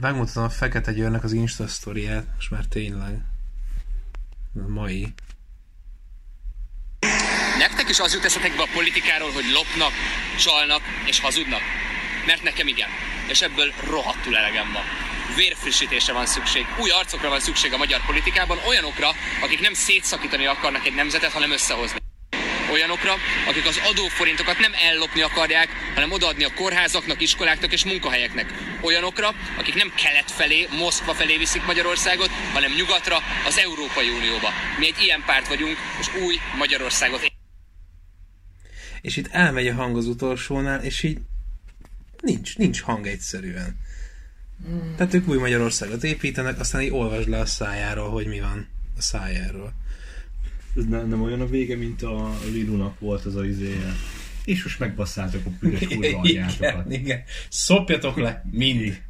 megmutatom a Fekete Győrnek az Insta sztoriát, most már tényleg. A mai. Nektek is az jut eszetekbe a politikáról, hogy lopnak, csalnak és hazudnak? Mert nekem igen. És ebből rohadtul elegem van. Vérfrissítésre van szükség, új arcokra van szükség a magyar politikában, olyanokra, akik nem szétszakítani akarnak egy nemzetet, hanem összehozni. Olyanokra, akik az adóforintokat nem ellopni akarják, hanem odaadni a kórházaknak, iskoláknak és munkahelyeknek. Olyanokra, akik nem kelet felé, Moszkva felé viszik Magyarországot, hanem nyugatra, az Európai Unióba. Mi egy ilyen párt vagyunk, és új Magyarországot És itt elmegy a hang az utolsónál, és így nincs, nincs hang egyszerűen. Mm. Tehát ők új Magyarországot építenek, aztán így olvasd le a szájáról, hogy mi van a szájáról. Ez nem, nem olyan a vége, mint a Linunak volt az a izéje. És most megbasszátok a büdös kurva igen, anyjátokat. igen. Szopjatok le, mindig.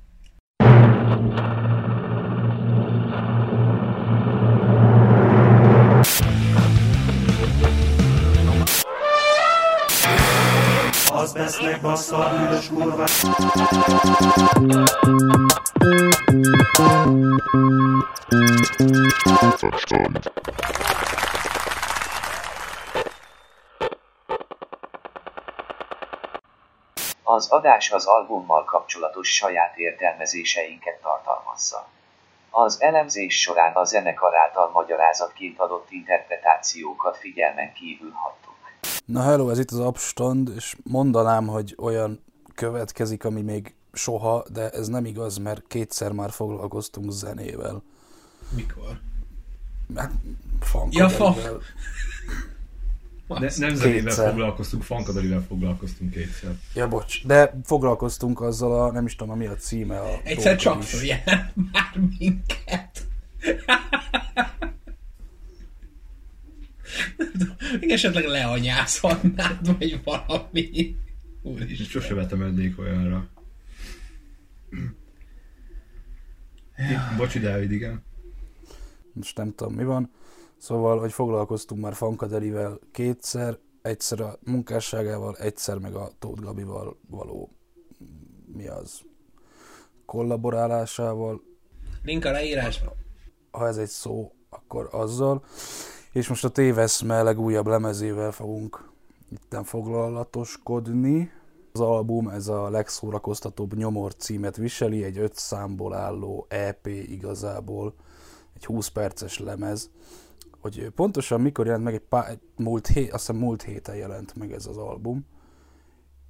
Az besznek bassza a büdös kurva. Az adás az albummal kapcsolatos saját értelmezéseinket tartalmazza. Az elemzés során a zenekar által magyarázatként adott interpretációkat figyelmen kívül hagytuk. Na hello, ez itt az Abstand, és mondanám, hogy olyan következik, ami még soha, de ez nem igaz, mert kétszer már foglalkoztunk zenével. Mikor? Hát, Ja, funkadelivel. Ne, nem zenével foglalkoztunk, fankadalivel foglalkoztunk kétszer. Ja, bocs. De foglalkoztunk azzal a, nem is tudom, mi a címe. A Egyszer is. följelent már minket. Még esetleg leanyázhatnád, vagy valami. Úristen. Sose vetemednék olyanra. Bocsi, Dávid, igen. most nem tudom mi van. Szóval, hogy foglalkoztunk már Fankadelivel kétszer, egyszer a munkásságával, egyszer meg a Tóth Gabival való, mi az, kollaborálásával, Link a leírásban. ha ez egy szó, akkor azzal. És most a Téveszme legújabb lemezével fogunk itten foglalatoskodni. Az album ez a legszórakoztatóbb nyomor címet viseli, egy öt számból álló EP igazából, egy 20 perces lemez. Hogy pontosan mikor jelent meg, egy pár, múlt hét, azt hiszem múlt héten jelent meg ez az album.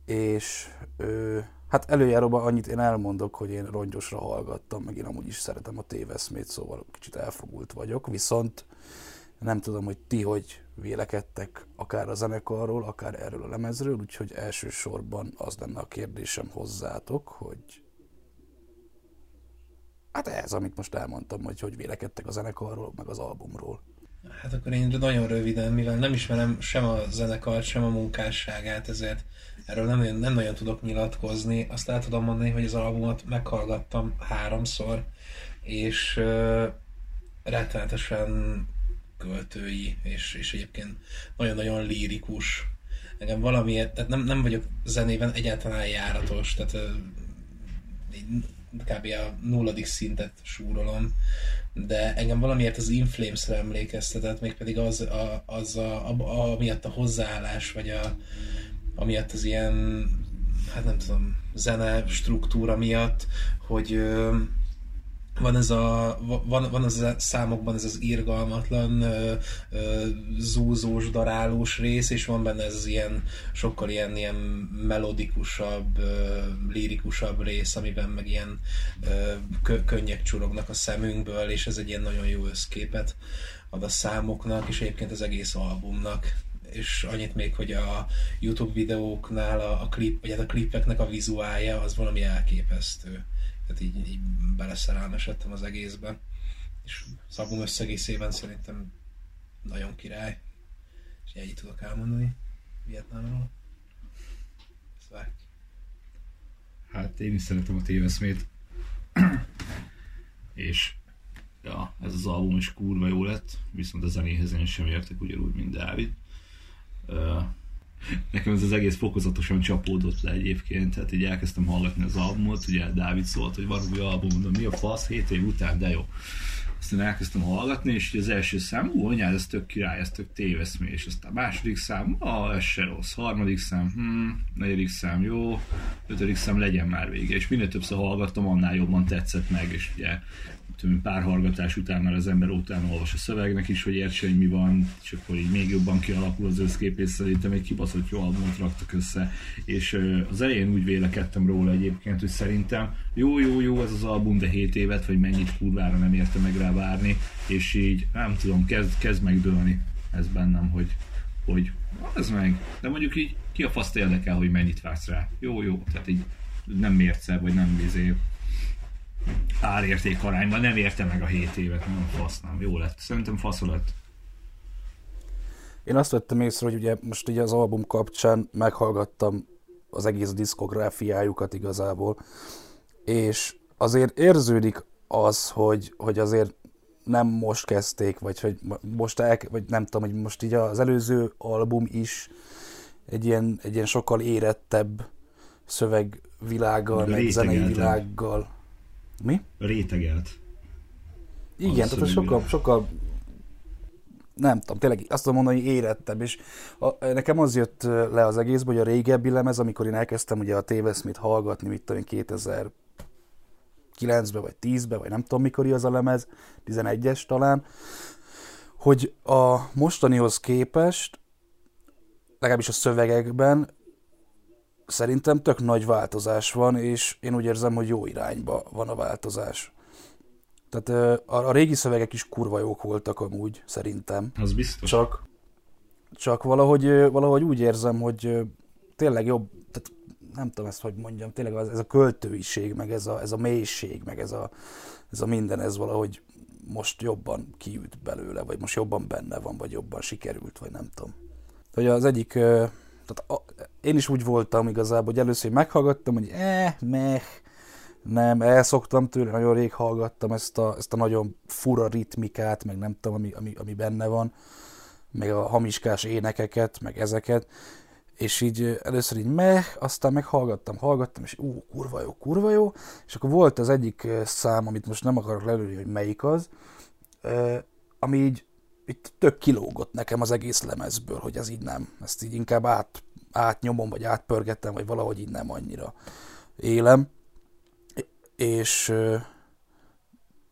És ö, hát előjáróban annyit én elmondok, hogy én rongyosra hallgattam, meg én amúgy is szeretem a téveszmét, szóval kicsit elfogult vagyok, viszont nem tudom, hogy ti hogy vélekedtek akár a zenekarról, akár erről a lemezről, úgyhogy elsősorban az lenne a kérdésem hozzátok, hogy hát ez, amit most elmondtam, hogy hogy vélekedtek a zenekarról, meg az albumról. Hát akkor én nagyon röviden, mivel nem ismerem sem a zenekart, sem a munkásságát, ezért erről nem, nem nagyon tudok nyilatkozni. Azt el tudom mondani, hogy az albumot meghallgattam háromszor, és uh, rettenetesen költői, és, és egyébként nagyon-nagyon lírikus. Engem valamiért, tehát nem, nem vagyok zenében egyáltalán járatos, tehát így kb. a nulladik szintet súrolom, de engem valamiért az Inflames-re emlékeztetett, mégpedig az, a, az a, a, a, miatt a hozzáállás, vagy a, amiatt az ilyen, hát nem tudom, zene struktúra miatt, hogy van ez a, van, van az a számokban ez az irgalmatlan, ö, ö, zúzós, darálós rész, és van benne ez az ilyen, sokkal ilyen, ilyen melodikusabb, ö, lírikusabb rész, amiben meg ilyen ö, kö, könnyek csurognak a szemünkből, és ez egy ilyen nagyon jó összképet ad a számoknak, és egyébként az egész albumnak és annyit még, hogy a YouTube videóknál a, a klip, vagy hát a klipeknek a vizuálja az valami elképesztő. Tehát így, így beleszerelmesedtem az egészbe. És album összegészében szerintem nagyon király. És ennyit tudok elmondani Vietnámról. Vágj. Hát én is szeretem a téveszmét. És ja, ez az album is kurva jó lett, viszont a zenéhez én sem értek ugyanúgy, mint Dávid. Ö, nekem ez az egész fokozatosan csapódott le egyébként, tehát így elkezdtem hallgatni az albumot, ugye Dávid szólt, hogy új album, mondom, mi a fasz, 7 év után, de jó. Aztán elkezdtem hallgatni, és az első szám, ú, anyád, ez tök király, ez tök téveszmés. Aztán a második szám, ah, ez se rossz. Harmadik szám, hm, negyedik szám, jó. Ötödik szám, legyen már vége. És minél többször hallgattam, annál jobban tetszett meg, és ugye tudom, pár hallgatás után már az ember után olvas a szövegnek is, hogy értse, hogy mi van, és akkor így még jobban kialakul az összkép, és szerintem egy kibaszott jó albumot raktak össze, és az elején úgy vélekedtem róla egyébként, hogy szerintem jó, jó, jó ez az album, de 7 évet, vagy mennyit kurvára nem érte meg rá várni, és így nem tudom, kezd, kezd megdőlni ez bennem, hogy, hogy az meg, de mondjuk így ki a faszt érdekel, hogy mennyit vársz rá. Jó, jó, tehát így nem mérce, vagy nem vizé árérték arányban, nem érte meg a 7 évet, nem fasz, nem. Jó lett. Szerintem fasz lett. Én azt vettem észre, hogy ugye most ugye az album kapcsán meghallgattam az egész diszkográfiájukat igazából, és azért érződik az, hogy, hogy azért nem most kezdték, vagy hogy most el, vagy nem tudom, hogy most így az előző album is egy ilyen, egy ilyen sokkal érettebb szövegvilággal, meg zenei világgal. Mi? Rétegelt. Igen, tehát sokkal, sokkal nem tudom, tényleg azt tudom mondani, hogy érettebb, és a, nekem az jött le az egészből, hogy a régebbi lemez, amikor én elkezdtem ugye a téveszmét hallgatni, mit tudom 2009-ben, vagy 10-ben, vagy nem tudom mikor az a lemez, 11-es talán, hogy a mostanihoz képest, legalábbis a szövegekben szerintem tök nagy változás van, és én úgy érzem, hogy jó irányba van a változás. Tehát a, a régi szövegek is kurva jók voltak amúgy, szerintem. Az biztos. Csak, csak valahogy, valahogy úgy érzem, hogy tényleg jobb, tehát nem tudom ezt, hogy mondjam, tényleg ez a költőiség, meg ez a, ez a mélység, meg ez a, ez a minden, ez valahogy most jobban kiüt belőle, vagy most jobban benne van, vagy jobban sikerült, vagy nem tudom. Hogy az egyik tehát a, én is úgy voltam igazából, hogy először meghallgattam, hogy eh, meh, nem, elszoktam tőle, nagyon rég hallgattam ezt a, ezt a nagyon fura ritmikát, meg nem tudom, ami, ami, ami benne van, meg a hamiskás énekeket, meg ezeket, és így először így meh, aztán meg hallgattam, hallgattam, és ú, kurva jó, kurva jó, és akkor volt az egyik szám, amit most nem akarok lelőni, hogy melyik az, ami így itt tök kilógott nekem az egész lemezből, hogy ez így nem. Ezt így inkább át, átnyomom, vagy átpörgettem, vagy valahogy így nem annyira élem. És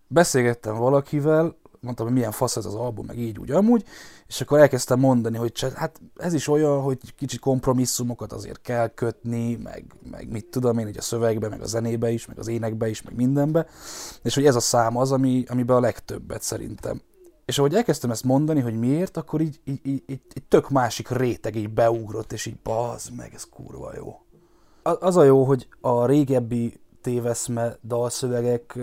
beszélgettem valakivel, mondtam, hogy milyen fasz ez az album, meg így úgy amúgy, és akkor elkezdtem mondani, hogy hát ez is olyan, hogy kicsit kompromisszumokat azért kell kötni, meg, meg mit tudom én, hogy a szövegbe, meg a zenébe is, meg az énekbe is, meg mindenbe, és hogy ez a szám az, ami, amiben a legtöbbet szerintem és ahogy elkezdtem ezt mondani, hogy miért, akkor így, így, így, így, így tök másik réteg így beugrott, és így bazd meg, ez kurva jó. Az a jó, hogy a régebbi téveszme dalszövegek,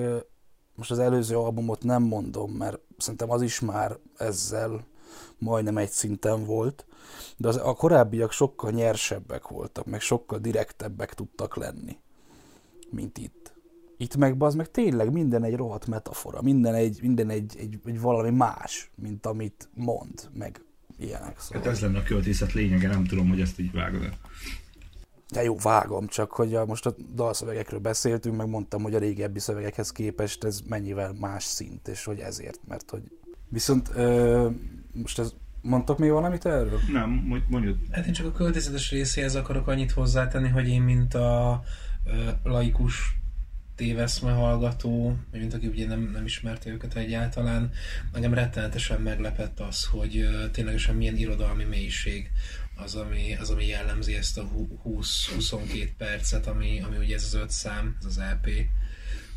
most az előző albumot nem mondom, mert szerintem az is már ezzel majdnem egy szinten volt, de az, a korábbiak sokkal nyersebbek voltak, meg sokkal direktebbek tudtak lenni, mint itt. Itt meg az meg tényleg minden egy rohadt metafora, minden egy, minden egy, egy, egy valami más, mint amit mond, meg ilyenek. Szóval. Hát ez lenne a költészet lényege, nem tudom, hogy ezt így vágod -e. De jó, vágom, csak hogy a, most a dalszövegekről beszéltünk, meg mondtam, hogy a régebbi szövegekhez képest ez mennyivel más szint, és hogy ezért, mert hogy... Viszont ö, most ez Mondtok még valamit erről? Nem, mondjuk. Hát én csak a költészetes részéhez akarok annyit hozzátenni, hogy én, mint a laikus téveszme hallgató, mint aki ugye nem, nem ismerte őket egyáltalán, engem rettenetesen meglepett az, hogy ténylegesen milyen irodalmi mélység az, ami, az, ami jellemzi ezt a 20-22 percet, ami, ami ugye ez az öt szám, ez az LP, e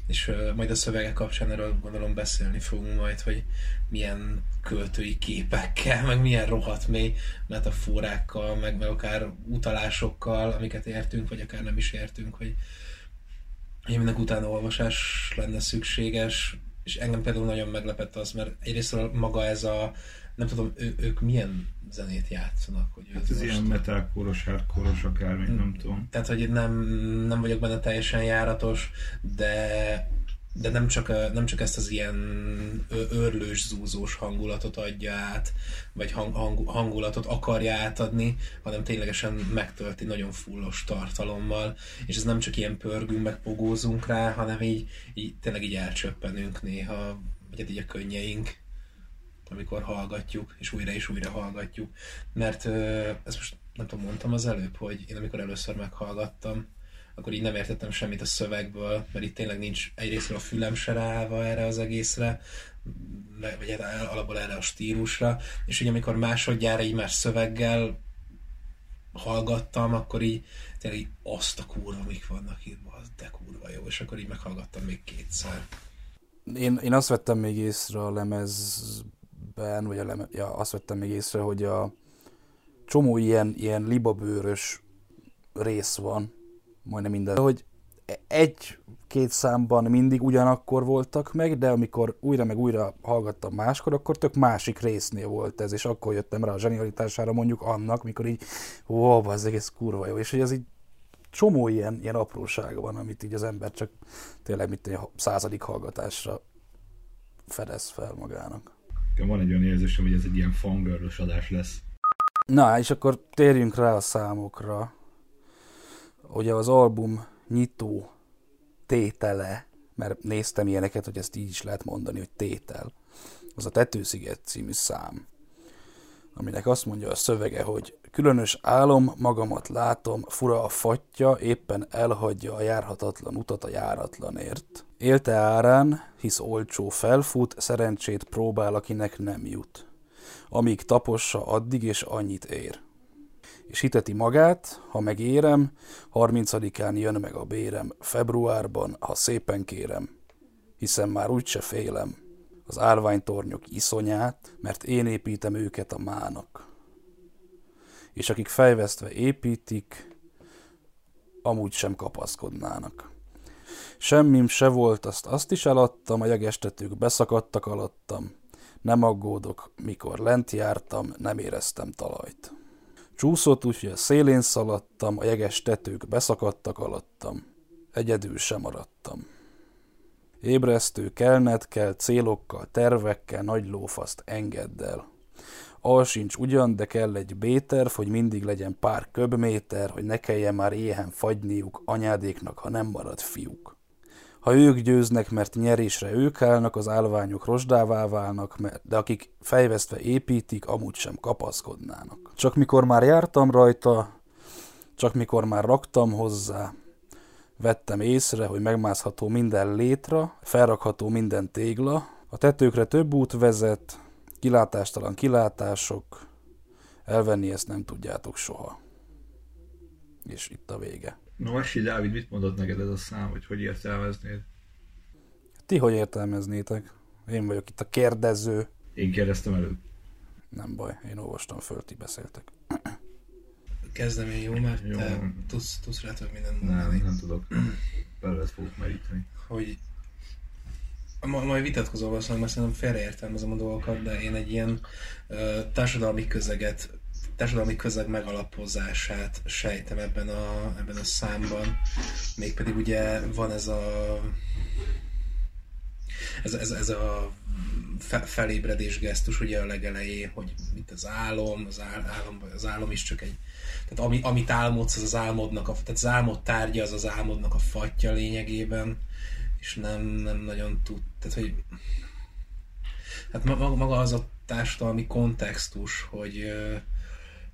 és majd a szövegek kapcsán erről gondolom beszélni fogunk majd, hogy milyen költői képekkel, meg milyen rohadt mély metaforákkal, meg, meg akár utalásokkal, amiket értünk, vagy akár nem is értünk, hogy, hogy mindenek utána olvasás lenne szükséges, és engem például nagyon meglepett az, mert egyrészt maga ez a, nem tudom, ő, ők milyen zenét játszanak. Hogy hát ez most... ilyen metalkóros, hardkóros, akármi, nem tudom. Tehát, hogy nem, nem vagyok benne teljesen járatos, de de nem csak, nem csak ezt az ilyen örlős, zúzós hangulatot adja át, vagy hang, hang, hangulatot akarja átadni, hanem ténylegesen megtölti nagyon fullos tartalommal, és ez nem csak ilyen pörgünk, meg pogózunk rá, hanem így, így tényleg így elcsöppenünk néha, vagy hát így a könnyeink, amikor hallgatjuk, és újra és újra hallgatjuk. Mert ezt most nem tudom, mondtam az előbb, hogy én amikor először meghallgattam, akkor így nem értettem semmit a szövegből, mert itt tényleg nincs egyrészt a fülem se ráállva erre az egészre, vagy hát alapból erre a stílusra, és ugye amikor másodjára így más szöveggel hallgattam, akkor így tényleg így azt a kurva, amik vannak itt, az de kurva jó, és akkor így meghallgattam még kétszer. Én, én azt vettem még észre a lemezben, vagy a lemez, ja, azt vettem még észre, hogy a csomó ilyen, ilyen libabőrös rész van, majdnem minden, hogy egy-két számban mindig ugyanakkor voltak meg, de amikor újra meg újra hallgattam máskor, akkor tök másik résznél volt ez, és akkor jöttem rá a zsenialitására mondjuk annak, mikor így, wow, az egész kurva jó, és hogy ez így csomó ilyen, ilyen apróság van, amit így az ember csak tényleg mint egy századik hallgatásra fedez fel magának. Van egy olyan érzésem, hogy ez egy ilyen fangirlos adás lesz. Na, és akkor térjünk rá a számokra ugye az album nyitó tétele, mert néztem ilyeneket, hogy ezt így is lehet mondani, hogy tétel, az a Tetősziget című szám, aminek azt mondja a szövege, hogy különös álom, magamat látom, fura a fatja, éppen elhagyja a járhatatlan utat a járatlanért. Élte árán, hisz olcsó felfut, szerencsét próbál, akinek nem jut. Amíg tapossa, addig és annyit ér és magát, ha megérem, 30-án jön meg a bérem, februárban, ha szépen kérem, hiszen már úgyse félem az árványtornyok iszonyát, mert én építem őket a mának. És akik fejvesztve építik, amúgy sem kapaszkodnának. Semmim se volt, azt azt is eladtam, a jegestetők beszakadtak alattam. Nem aggódok, mikor lent jártam, nem éreztem talajt. Csúszott, úgyhogy a szélén szaladtam, a jeges tetők beszakadtak alattam. Egyedül sem maradtam. Ébresztő kelnet kell, célokkal, tervekkel, nagy lófaszt engedd el. Al sincs ugyan, de kell egy béter, hogy mindig legyen pár köbméter, hogy ne kelljen már éhen fagyniuk anyádéknak, ha nem marad fiúk. Ha ők győznek, mert nyerésre ők állnak, az állványok rozsdává válnak, de akik fejvesztve építik, amúgy sem kapaszkodnának. Csak mikor már jártam rajta, csak mikor már raktam hozzá, vettem észre, hogy megmászható minden létra, felrakható minden tégla, a tetőkre több út vezet, kilátástalan kilátások, elvenni ezt nem tudjátok soha. És itt a vége. No, Esi Dávid, mit mondott neked ez a szám, hogy hogy értelmeznéd? Ti hogy értelmeznétek? Én vagyok itt a kérdező. Én kérdeztem előbb. Nem baj, én olvastam föl, ti beszéltek. Kezdem én jó, mert jó. te tudsz, tudsz rá több mindent mondani. Nem, nem tudok. Belőled fogok meríteni. Hogy Ma, majd vitatkozol valószínűleg, mert szerintem félreértelmezem a dolgokat, de én egy ilyen uh, társadalmi közeget társadalmi közeg megalapozását sejtem ebben a, ebben a számban. Mégpedig ugye van ez a ez, ez, ez a fe, felébredés gesztus ugye a legelején, hogy itt az álom, az, álom, az álom is csak egy, tehát ami, amit álmodsz, az az álmodnak, a, tehát az álmod tárgya, az az álmodnak a fatja lényegében, és nem, nem nagyon tud, tehát hogy hát maga az a társadalmi kontextus, hogy,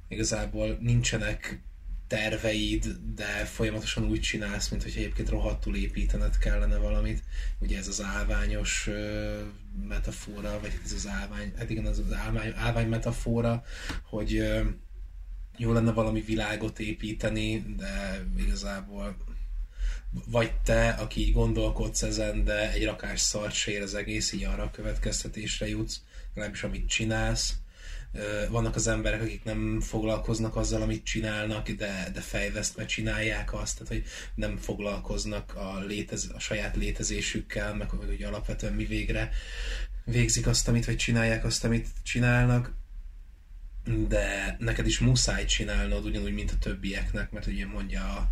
igazából nincsenek terveid, de folyamatosan úgy csinálsz, mint hogy egyébként rohadtul építened kellene valamit. Ugye ez az állványos metafora, vagy ez az állvány, hát igen, az, az állvány, állvány metafora, hogy jó lenne valami világot építeni, de igazából vagy te, aki gondolkodsz ezen, de egy rakás szart sér az egész, így arra a következtetésre jutsz, legalábbis amit csinálsz, vannak az emberek, akik nem foglalkoznak azzal, amit csinálnak, de, de fejvesztve csinálják azt, tehát hogy nem foglalkoznak a, létez, a saját létezésükkel, meg hogy alapvetően mi végre végzik azt, amit, vagy csinálják azt, amit csinálnak. de neked is muszáj csinálnod ugyanúgy, mint a többieknek, mert ugye mondja a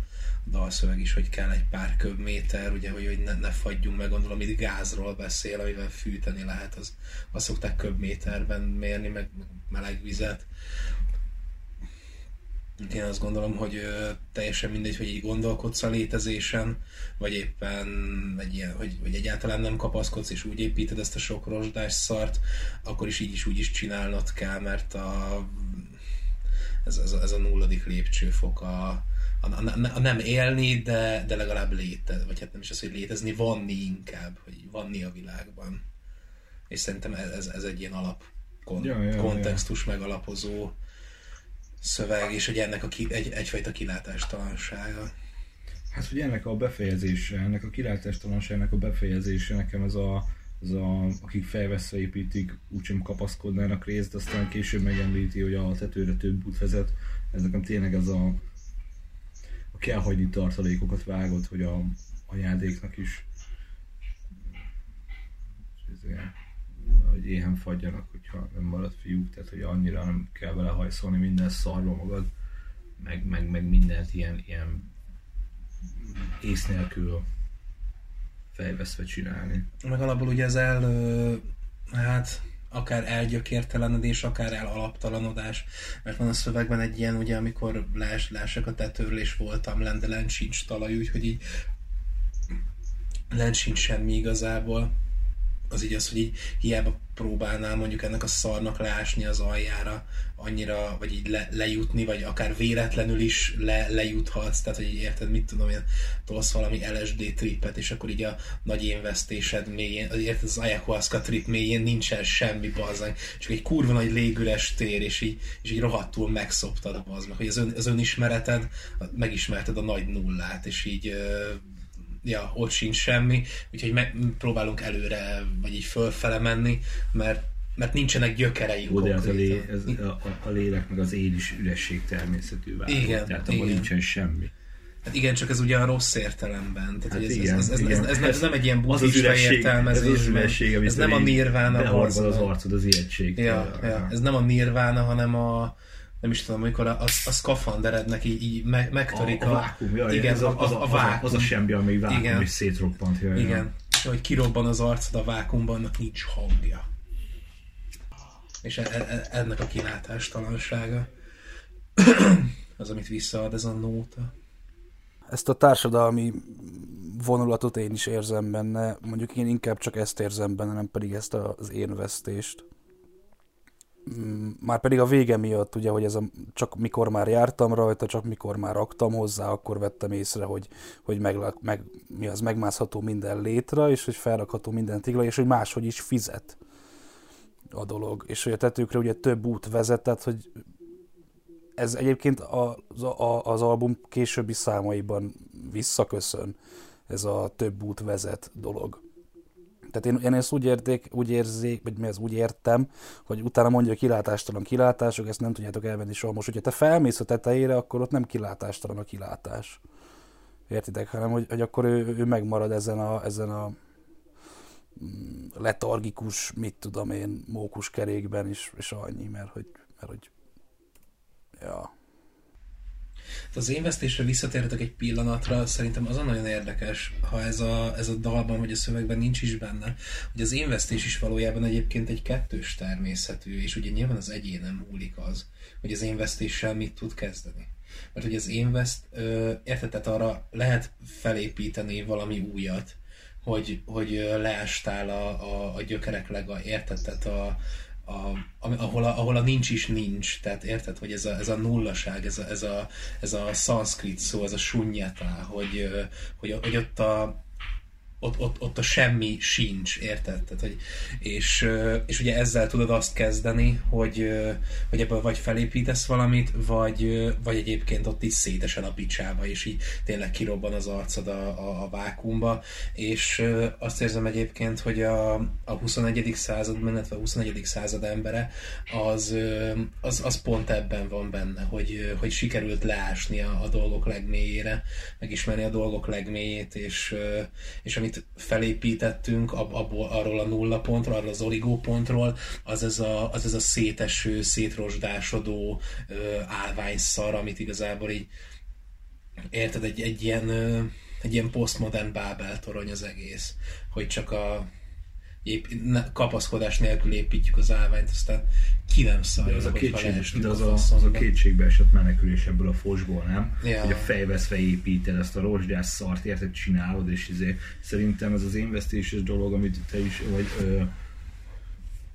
dalszöveg is, hogy kell egy pár köbméter, ugye, hogy, hogy ne, ne fagyjunk meg, gondolom, itt gázról beszél, amivel fűteni lehet, az, azt szokták köbméterben mérni, meg meleg vizet. Én azt gondolom, hogy ö, teljesen mindegy, hogy így gondolkodsz a létezésen, vagy éppen egy ilyen, hogy, hogy egyáltalán nem kapaszkodsz, és úgy építed ezt a sok rozsdás szart, akkor is így is úgy is csinálnod kell, mert a, ez, ez, ez a nulladik lépcsőfok a, a, a, a nem élni, de, de legalább létezni, vagy hát nem is az, hogy létezni, vanni inkább, hogy vanni a világban. És szerintem ez, ez egy ilyen alap kon, Ja, ja, ja. kontextus megalapozó szöveg, és hogy ennek a ki, egy, egyfajta kilátástalansága. Hát, hogy ennek a befejezése, ennek a kilátástalanságnak a befejezése, nekem ez a, ez a akik felveszve építik, úgysem kapaszkodnának részt, aztán később megemlíti, hogy a tetőre több út vezet. Ez nekem tényleg ez a kell hagyni tartalékokat vágott, hogy a, a játéknak is ezért, hogy éhen fagyjanak, hogyha nem marad fiúk, tehát hogy annyira nem kell belehajszolni minden szarba magad, meg, meg, meg mindent ilyen, ilyen ész nélkül fejveszve csinálni. Meg alapból ugye ez el, hát akár elgyökértelenedés, akár elalaptalanodás, mert van a szövegben egy ilyen, ugye, amikor lás, lássak a tetőről, és voltam lent, de lent sincs talaj, úgyhogy így lent sincs semmi igazából. Az így az, hogy így hiába próbálnál mondjuk ennek a szarnak leásni az aljára, annyira, vagy így le, lejutni, vagy akár véletlenül is le, lejuthatsz, tehát hogy így érted, mit tudom én, tolsz valami LSD trippet, és akkor így a nagy investésed mélyén, érted, az ayahuasca trip mélyén nincsen semmi bazzang, csak egy kurva nagy légüres tér, és így, és így rohadtul megszoptad bazd meg, hogy az, ön, az önismereted, megismerted a nagy nullát, és így ja, ott sincs semmi, úgyhogy meg, próbálunk előre, vagy így fölfele menni, mert, mert nincsenek gyökereink Ó, de az a, lé, ez, a, a, lélek meg az én is üresség természetű vágó. Igen, Tehát abban nincsen semmi. Hát igen, csak ez ugye a rossz értelemben. Tehát, Hát ez, igen, ez, ez, ez, igen. ez, ez, nem- ez, nem egy ilyen buddhista értelmezés. ez az üresség, ez nem a nirvána. Beharbal bazd az arcod az ijegység. Ja, ja, ez nem a nirvána, hanem a nem is tudom, amikor a, a, a szkafanderednek így, így meg, megtörik a, a, vákum, ja, igen, ez a, az, a, az, a, vákum. az a semmi, ami vákum, Igen. és szétroppant. Ja, ja. Igen. És ahogy kirobban az arcod a vákumban, annak nincs hangja. És e, e, ennek a kilátástalansága az, amit visszaad ez a nóta. Ezt a társadalmi vonulatot én is érzem benne, mondjuk én inkább csak ezt érzem benne, nem pedig ezt az én vesztést. Mm, Már pedig a vége miatt, ugye, hogy ez a, csak mikor már jártam rajta, csak mikor már raktam hozzá, akkor vettem észre, hogy, hogy meg, meg, mi az, megmászható minden létre, és hogy felrakható minden tigla, és hogy máshogy is fizet a dolog. És hogy a tetőkre ugye több út vezetett, hogy ez egyébként az, a, az album későbbi számaiban visszaköszön, ez a több út vezet dolog. Tehát én, én ezt úgy, érték, úgy érzék, vagy mi az úgy értem, hogy utána mondja, hogy kilátástalan kilátások, ezt nem tudjátok elvenni soha. Most, hogyha te felmész a tetejére, akkor ott nem kilátástalan a kilátás. Értitek? Hanem, hogy, hogy akkor ő, ő megmarad ezen a, ezen a mm, letargikus, mit tudom én, mókus kerékben is, és annyi, mert hogy, mert hogy ja. Az én vesztésre visszatérhetek egy pillanatra, szerintem az a nagyon érdekes, ha ez a, ez a dalban vagy a szövegben nincs is benne, hogy az én vesztés is valójában egyébként egy kettős természetű, és ugye nyilván az egyénem múlik az, hogy az én vesztéssel mit tud kezdeni. Mert hogy az érted, tehát arra lehet felépíteni valami újat, hogy, hogy leástál a, a, a gyökerek lega, érted, tehát a, a, ahol, a, ahol a nincs is nincs, tehát érted, hogy ez a, ez a nullaság, ez a, ez a, ez a szanszkrit szó, ez a sunyata, hogy, hogy, hogy ott a ott, ott, ott a semmi sincs, érted? Tehát, hogy, és, és ugye ezzel tudod azt kezdeni, hogy, hogy ebből vagy felépítesz valamit, vagy, vagy egyébként ott is szétesel a picsába, és így tényleg kirobban az arcod a, a, a vákumba, és azt érzem egyébként, hogy a, a 21. században, illetve a 21. század embere, az, az, az pont ebben van benne, hogy, hogy sikerült leásni a, a dolgok legmélyére, megismerni a dolgok legmélyét, és, és ami amit felépítettünk abból, arról a nulla pontról, arról az oligó pontról, az ez a, az ez a széteső, szétrosdásodó állványszar, amit igazából így érted, egy, egy ilyen egy ilyen postmodern Bábel torony az egész, hogy csak a ép, kapaszkodás nélkül építjük az állványt, aztán ki nem szarja, az a, kétség, de az, a, az a kétségbe esett menekülés ebből a fosból, nem? Ja. Hogy a fejveszve építed ezt a rozsdás szart, érted, csinálod, és izé, szerintem ez az investéses dolog, amit te is, vagy ö,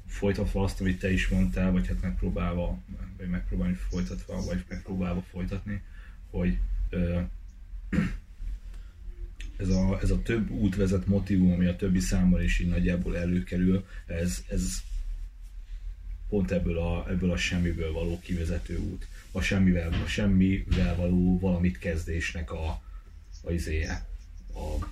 folytatva azt, amit te is mondtál, vagy hát megpróbálva, vagy megpróbálni folytatva, vagy megpróbálva folytatni, hogy ö, ez a, ez a több út vezet motivum, ami a többi számban is így nagyjából előkerül, ez, ez pont ebből a, ebből a semmiből való kivezető út. A semmivel, a semmivel való valamit kezdésnek a, a, izéje, a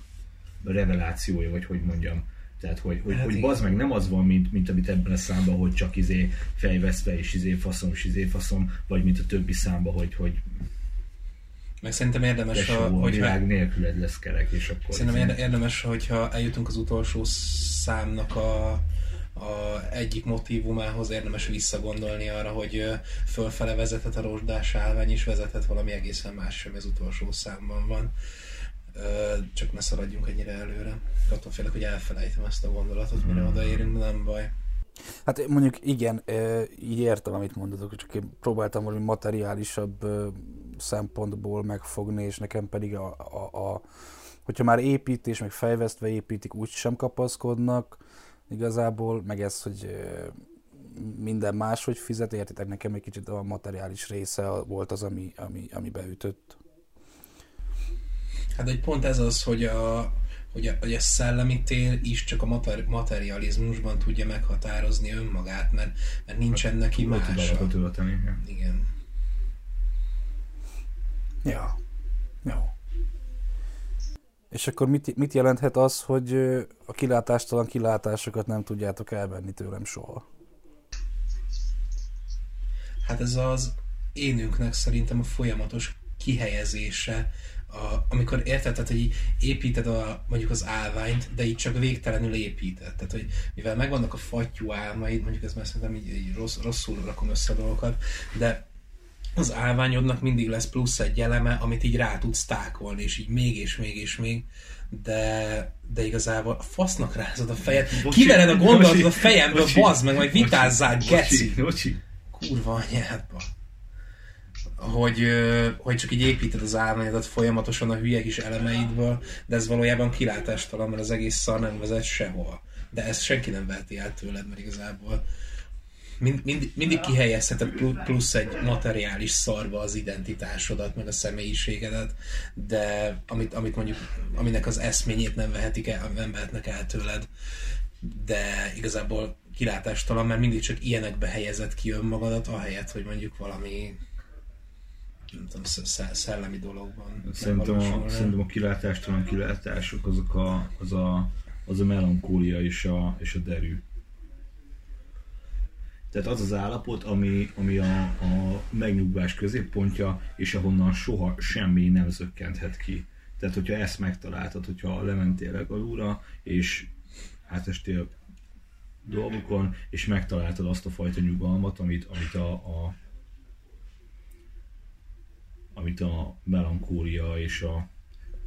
revelációja, vagy hogy mondjam. Tehát, hogy, hogy, hát hogy bazd meg nem az van, mint, mint amit ebben a számban, hogy csak izé fejveszve és izé faszom és izé faszom, vagy mint a többi számban, hogy, hogy meg szerintem érdemes, a, hogyha... világ nélküled lesz kerek, és akkor... Szerintem izé- érdemes, hogyha eljutunk az utolsó számnak a, a egyik motivumához érdemes visszagondolni arra, hogy fölfele vezethet a rozsdás állvány, és vezethet valami egészen más sem, az utolsó számban van. Csak ne szaladjunk ennyire előre. Attól félek, hogy elfelejtem ezt a gondolatot, mire hmm. odaérünk, de nem baj. Hát mondjuk igen, így értem, amit mondatok, csak én próbáltam valami materiálisabb szempontból megfogni, és nekem pedig a, a, a hogyha már építés, meg fejvesztve építik, úgy sem kapaszkodnak igazából, meg ez, hogy minden máshogy fizet, értitek, nekem egy kicsit a materiális része volt az, ami, ami, ami beütött. Hát egy pont ez az, hogy a, hogy a, hogy a szellemi tér is csak a mater, materializmusban tudja meghatározni önmagát, mert, mert nincsen hát, neki mása. Igen. Ja. Jó. És akkor mit, mit jelenthet az, hogy a kilátástalan kilátásokat nem tudjátok elvenni tőlem soha? Hát ez az énünknek szerintem a folyamatos kihelyezése a, amikor érted, tehát, hogy építed a, mondjuk az állványt, de így csak végtelenül építed. Tehát, hogy mivel megvannak a fattyú álmaid, mondjuk ez már szerintem így, így rossz, rosszul rakom össze a dolgokat, de az állványodnak mindig lesz plusz egy eleme, amit így rá tudsz tákolni, és így még és még és még, de, de igazából a fasznak rázod a fejed, kivered a gondolatot a fejemből, bazd meg, majd vitázzál, geci. Kurva anyádba hogy, hogy csak így építed az állványodat folyamatosan a hülye kis elemeidből, de ez valójában kilátástalan, mert az egész szar nem vezet sehova. De ezt senki nem veheti el tőled, mert igazából mind, mind, mindig kihelyezheted plusz egy materiális szarba az identitásodat, meg a személyiségedet, de amit, amit mondjuk, aminek az eszményét nem vehetik el, nem vehetnek el tőled, de igazából kilátástalan, mert mindig csak ilyenekbe helyezed ki önmagadat, ahelyett, hogy mondjuk valami nem tudom, szellemi dologban. Szerintem a, szerintem a kilátástalan kilátások azok a, az, a, az a melankólia és a, és a derű. Tehát az az állapot, ami, ami a, a megnyugvás középpontja, és ahonnan soha semmi nem zökkenthet ki. Tehát, hogyha ezt megtaláltad, hogyha lementél legalúra, és átestél dolgokon, és megtaláltad azt a fajta nyugalmat, amit, amit a, a, amit a melankólia és a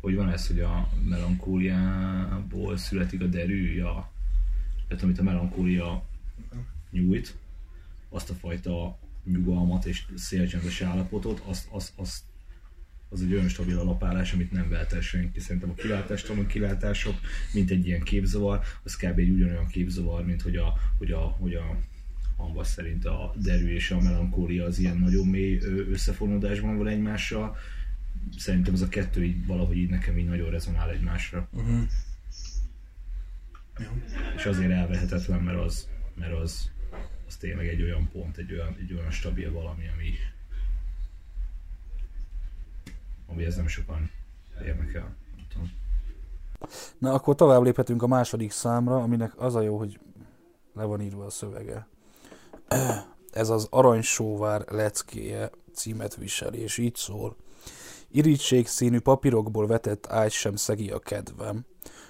hogy van ez, hogy a melankóliából születik a derű, ja. Tehát amit a melankólia nyújt, azt a fajta nyugalmat és szélcsendes állapotot, azt, azt, azt, az egy olyan stabil alapállás, amit nem vehet el senki. Szerintem a kilátástalan kilátások, mint egy ilyen képzavar, az kb. egy ugyanolyan képzavar, mint hogy a, hogy a, hogy a Hamba szerint a derű és a melankólia az ilyen nagyon mély összefonódásban van egymással. Szerintem ez a kettő így valahogy így nekem így nagyon rezonál egymásra. Uh-huh. Jó. És azért elvehetetlen, mert az, mert az, az tényleg egy olyan pont, egy olyan, egy olyan stabil valami, ami ami ez nem sokan érnek el. Na, akkor tovább léphetünk a második számra, aminek az a jó, hogy le van írva a szövege. Ez az Aranysóvár leckéje címet viseli, és így szól. Irítség színű papírokból vetett ágy sem szegi a kedvem.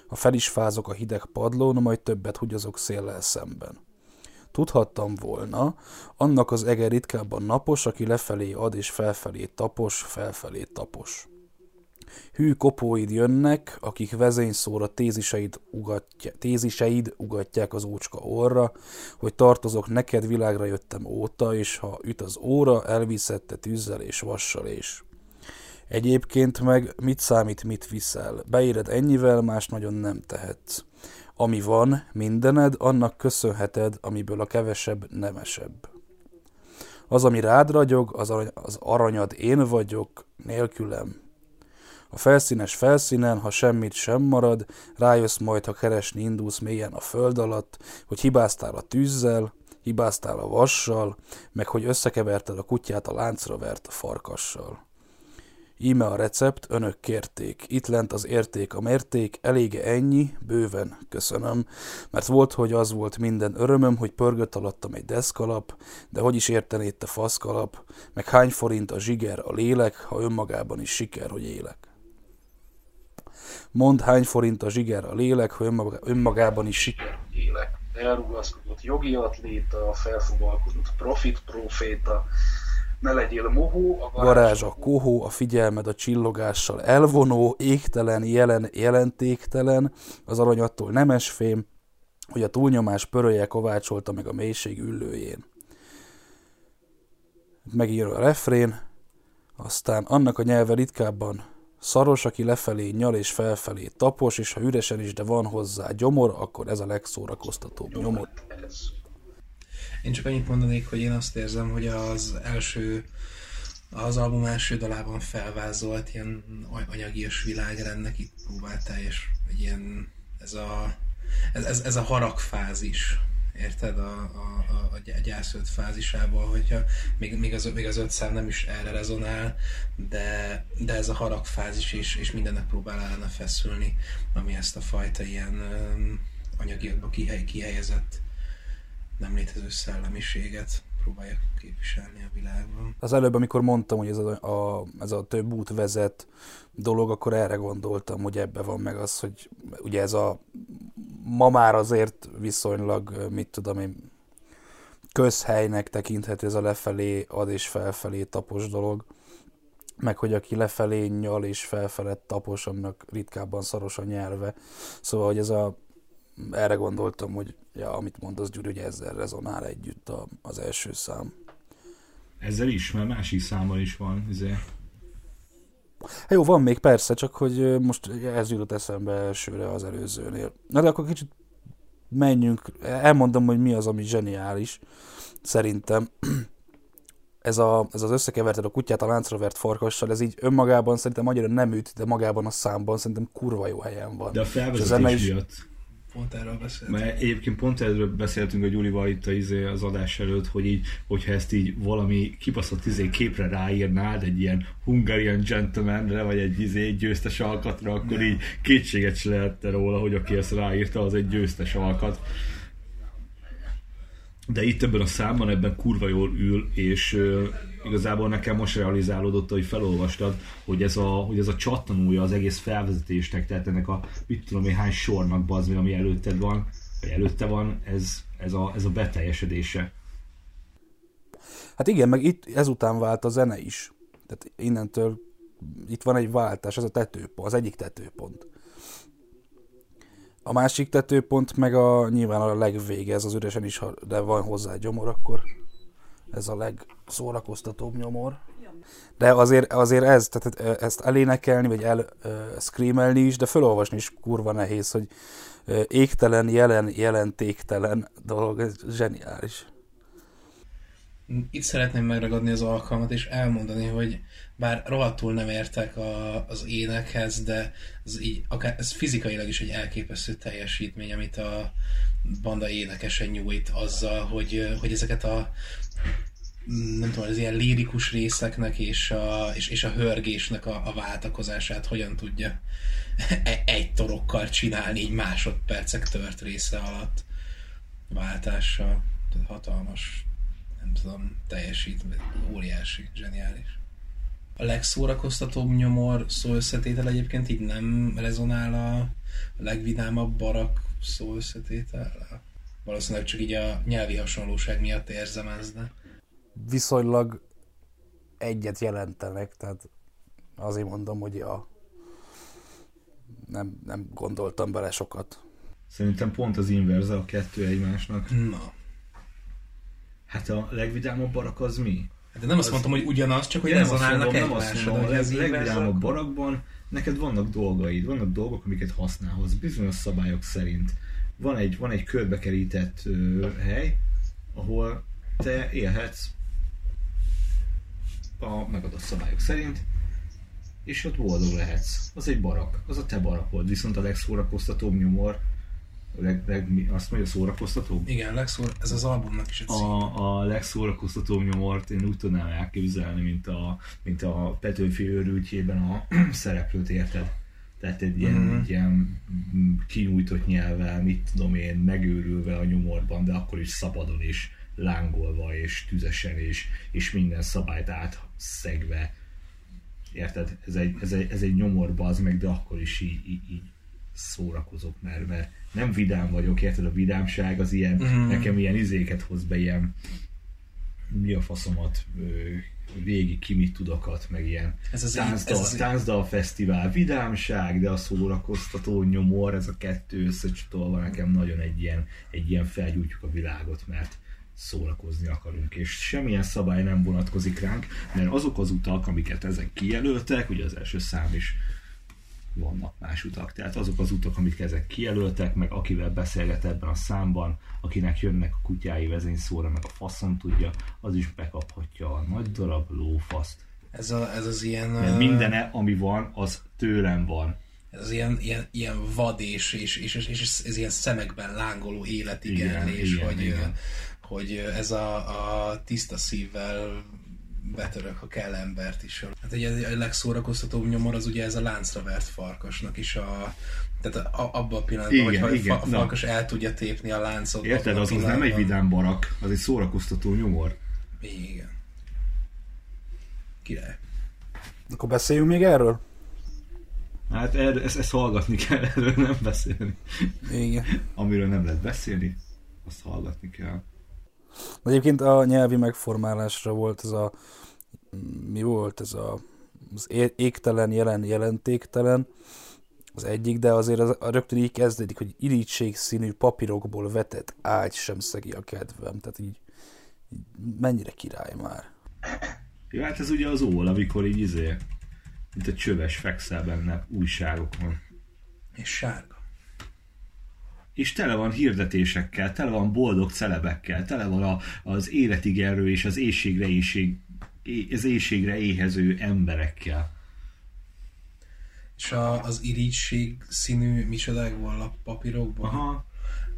Ha fel is fázok a hideg padlón, majd többet húgyozok széllel szemben. Tudhattam volna, annak az ege ritkábban napos, aki lefelé ad és felfelé tapos, felfelé tapos. Hű kopóid jönnek, akik vezényszóra téziseid, ugatja, téziseid ugatják az ócska orra, hogy tartozok neked, világra jöttem óta, és ha üt az óra, elviszette tűzzel és vassal és. Egyébként meg mit számít, mit viszel? Beéred ennyivel, más nagyon nem tehetsz. Ami van, mindened, annak köszönheted, amiből a kevesebb nemesebb. Az, ami rád ragyog, az, arany, az aranyad én vagyok, nélkülem. A felszínes felszínen, ha semmit sem marad, rájössz majd, ha keresni indulsz mélyen a föld alatt, hogy hibáztál a tűzzel, hibáztál a vassal, meg hogy összekeverted a kutyát a láncra vert a farkassal. Íme a recept, önök kérték. Itt lent az érték, a mérték, elége ennyi, bőven, köszönöm, mert volt, hogy az volt minden örömöm, hogy pörgött alattam egy deszkalap, de hogy is értenéd te faszkalap, meg hány forint a zsiger, a lélek, ha önmagában is siker, hogy élek. Mond hány forint a zsiger, a lélek, ha önmagában is siker, hogy élek. Elrugaszkodott jogi atléta, felfogalkozott profit proféta, ne legyél mohó, a varázs, varázs a kohó, a figyelmed a csillogással elvonó, égtelen, jelen, jelentéktelen, az aranyattól nemes fém, hogy a túlnyomás pörölje kovácsolta meg a mélység üllőjén. Megír a refrén, aztán annak a nyelve ritkábban szaros, aki lefelé nyal és felfelé tapos, és ha üresen is, de van hozzá gyomor, akkor ez a legszórakoztatóbb nyomor. Ez. Én csak annyit mondanék, hogy én azt érzem, hogy az első az album első dalában felvázolt ilyen anyagias világrendnek itt próbált teljes, egy ilyen, ez a, ez, ez, ez a haragfázis, érted, a, a, a, a gyászölt fázisából, hogyha még, még, az, még az öt szám nem is erre rezonál, de, de ez a haragfázis is, és mindennek próbál ellene feszülni, ami ezt a fajta ilyen anyagiakba kihely, kihelyezett nem létező szellemiséget próbálja képviselni a világban. Az előbb, amikor mondtam, hogy ez a, a, ez a több út vezet dolog, akkor erre gondoltam, hogy ebbe van meg az, hogy ugye ez a ma már azért viszonylag, mit tudom én, közhelynek tekinthető ez a lefelé ad és felfelé tapos dolog, meg hogy aki lefelé nyal és felfelett tapos, annak ritkábban szaros a nyelve. Szóval, hogy ez a erre gondoltam, hogy ja, amit mondasz Gyuri, hogy ezzel rezonál együtt a, az első szám. Ezzel is, mert másik száma is van. Izé. Hát jó, van még persze, csak hogy most ez jutott eszembe elsőre az előzőnél. Na de akkor kicsit menjünk, elmondom, hogy mi az, ami zseniális, szerintem. Ez, a, ez az összekeverted a kutyát a láncra vert farkassal, ez így önmagában szerintem annyira nem üt, de magában a számban szerintem kurva jó helyen van. De a felvezetés is... pont erről beszéltünk. Mert egyébként pont erről beszéltünk a Gyurival itt izé az adás előtt, hogy így, hogyha ezt így valami kibaszott izé képre ráírnád, egy ilyen Hungarian gentlemanre, vagy egy izé győztes alkatra, akkor így kétséget se lehette róla, hogy aki ezt ráírta, az egy győztes alkat de itt ebben a számban ebben kurva jól ül, és igazából nekem most realizálódott, hogy felolvastad, hogy ez a, hogy ez a csattanója az egész felvezetésnek, tehát ennek a mit tudom én hány sornak bazd, ami előtted van, vagy előtte van, ez, ez, a, ez a beteljesedése. Hát igen, meg itt ezután vált a zene is. Tehát innentől itt van egy váltás, ez a tetőpont, az egyik tetőpont. A másik tetőpont meg a nyilván a legvége, ez az üresen is, de van hozzá gyomor, akkor ez a legszórakoztatóbb nyomor. De azért, azért ez, tehát ezt elénekelni, vagy el screamelni is, de felolvasni is kurva nehéz, hogy uh, égtelen, jelen, jelentéktelen dolog, ez zseniális. Itt szeretném megragadni az alkalmat, és elmondani, hogy bár rohadtul nem értek a, az énekhez, de ez, így, akár, ez fizikailag is egy elképesztő teljesítmény, amit a banda énekesen nyújt azzal, hogy, hogy ezeket a nem tudom, az ilyen lirikus részeknek és a, és, és a hörgésnek a, a váltakozását hogyan tudja e, egy torokkal csinálni így másodpercek tört része alatt váltással. Tehát hatalmas, nem tudom, teljesít, óriási, zseniális. A legszórakoztatóbb nyomor szó összetétel egyébként így nem rezonál a legvidámabb barak szó összetétel. Valószínűleg csak így a nyelvi hasonlóság miatt érzem ezt, de... Viszonylag egyet jelentenek, tehát azért mondom, hogy a nem, nem gondoltam bele sokat. Szerintem pont az inverze a kettő egymásnak. Na. Hát a legvidámabb barak az mi? Hát de nem azt Az- mondtam, hogy ugyanaz, csak hogy Nem rezonálnak mondom, nem azt mondom, hogy ez legvidámabb barakban neked vannak dolgaid, vannak dolgok, amiket használhatsz bizonyos szabályok szerint. Van egy, van egy körbekerített ö, hely, ahol te élhetsz a megadott szabályok szerint, és ott boldog lehetsz. Az egy barak, az a te barakod, viszont a legszórakoztatóbb nyomor, leg, leg, azt mondja szórakoztatóbb? Igen, legszór, ez az albumnak is egy cím. a, a legszórakoztatóbb nyomort én úgy tudnám elképzelni, mint a, mint a Petőfi őrültjében a szereplőt érted. Tehát egy ilyen, Mhm. egy ilyen kinyújtott nyelvvel, mit tudom én, megőrülve a nyomorban, de akkor is szabadon és lángolva és tüzesen és, és minden szabályt átszegve. Érted? Ez egy, ez egy, ez egy nyomorba az meg, de akkor is így, így, így szórakozok, mert, mert nem vidám vagyok, érted? A vidámság az ilyen, Mhm. nekem ilyen izéket hoz be, ilyen mi a faszomat, régi ki mit tudokat, meg ilyen Ez az így- táncdal, ez az így- táncdal fesztivál, vidámság, de a szórakoztató nyomor, ez a kettő összecsatolva nekem nagyon egy ilyen, egy ilyen felgyújtjuk a világot, mert szórakozni akarunk, és semmilyen szabály nem vonatkozik ránk, mert azok az utak, amiket ezek kijelöltek, ugye az első szám is vannak más utak. Tehát azok az utak, amik ezek kijelöltek, meg akivel beszélget ebben a számban, akinek jönnek a kutyái vezényszóra, meg a faszom tudja, az is bekaphatja a nagy darab lófaszt. Ez, a, ez az ilyen... Mert mindene, ami van, az tőlem van. Ez az ilyen, ilyen, ilyen vad és, és, és, és, és ez ilyen szemekben lángoló életigenlés, Igen, hogy, igen, ö, igen. hogy ez a, a tiszta szívvel betörök, ha kell embert is. Hát ugye a legszórakoztatóbb nyomor az ugye ez a láncra vert farkasnak is a tehát a, abban a pillanatban, Igen, hogyha igen, a na. farkas el tudja tépni a láncot. Érted? Az, az nem egy vidám barak, az egy szórakoztató nyomor. Igen. Király. Akkor beszéljünk még erről? Hát erre, ezt, ezt hallgatni kell, erről nem beszélni. Igen. Amiről nem lehet beszélni, azt hallgatni kell. Egyébként a nyelvi megformálásra volt ez a mi volt ez a az égtelen, jelen, jelentéktelen az egyik, de azért az, a rögtön így kezdődik, hogy irítség színű papírokból vetett ágy sem szegi a kedvem. Tehát így, így mennyire király már. Ja, hát ez ugye az ól, amikor így izé, mint egy csöves fekszel benne újságokon. És sárga. És tele van hirdetésekkel, tele van boldog celebekkel, tele van a, az életigerő és az éjségre, éjség, az éjségre éhező emberekkel. És a, az irigység színű micsodák vannak papírokban. Aha.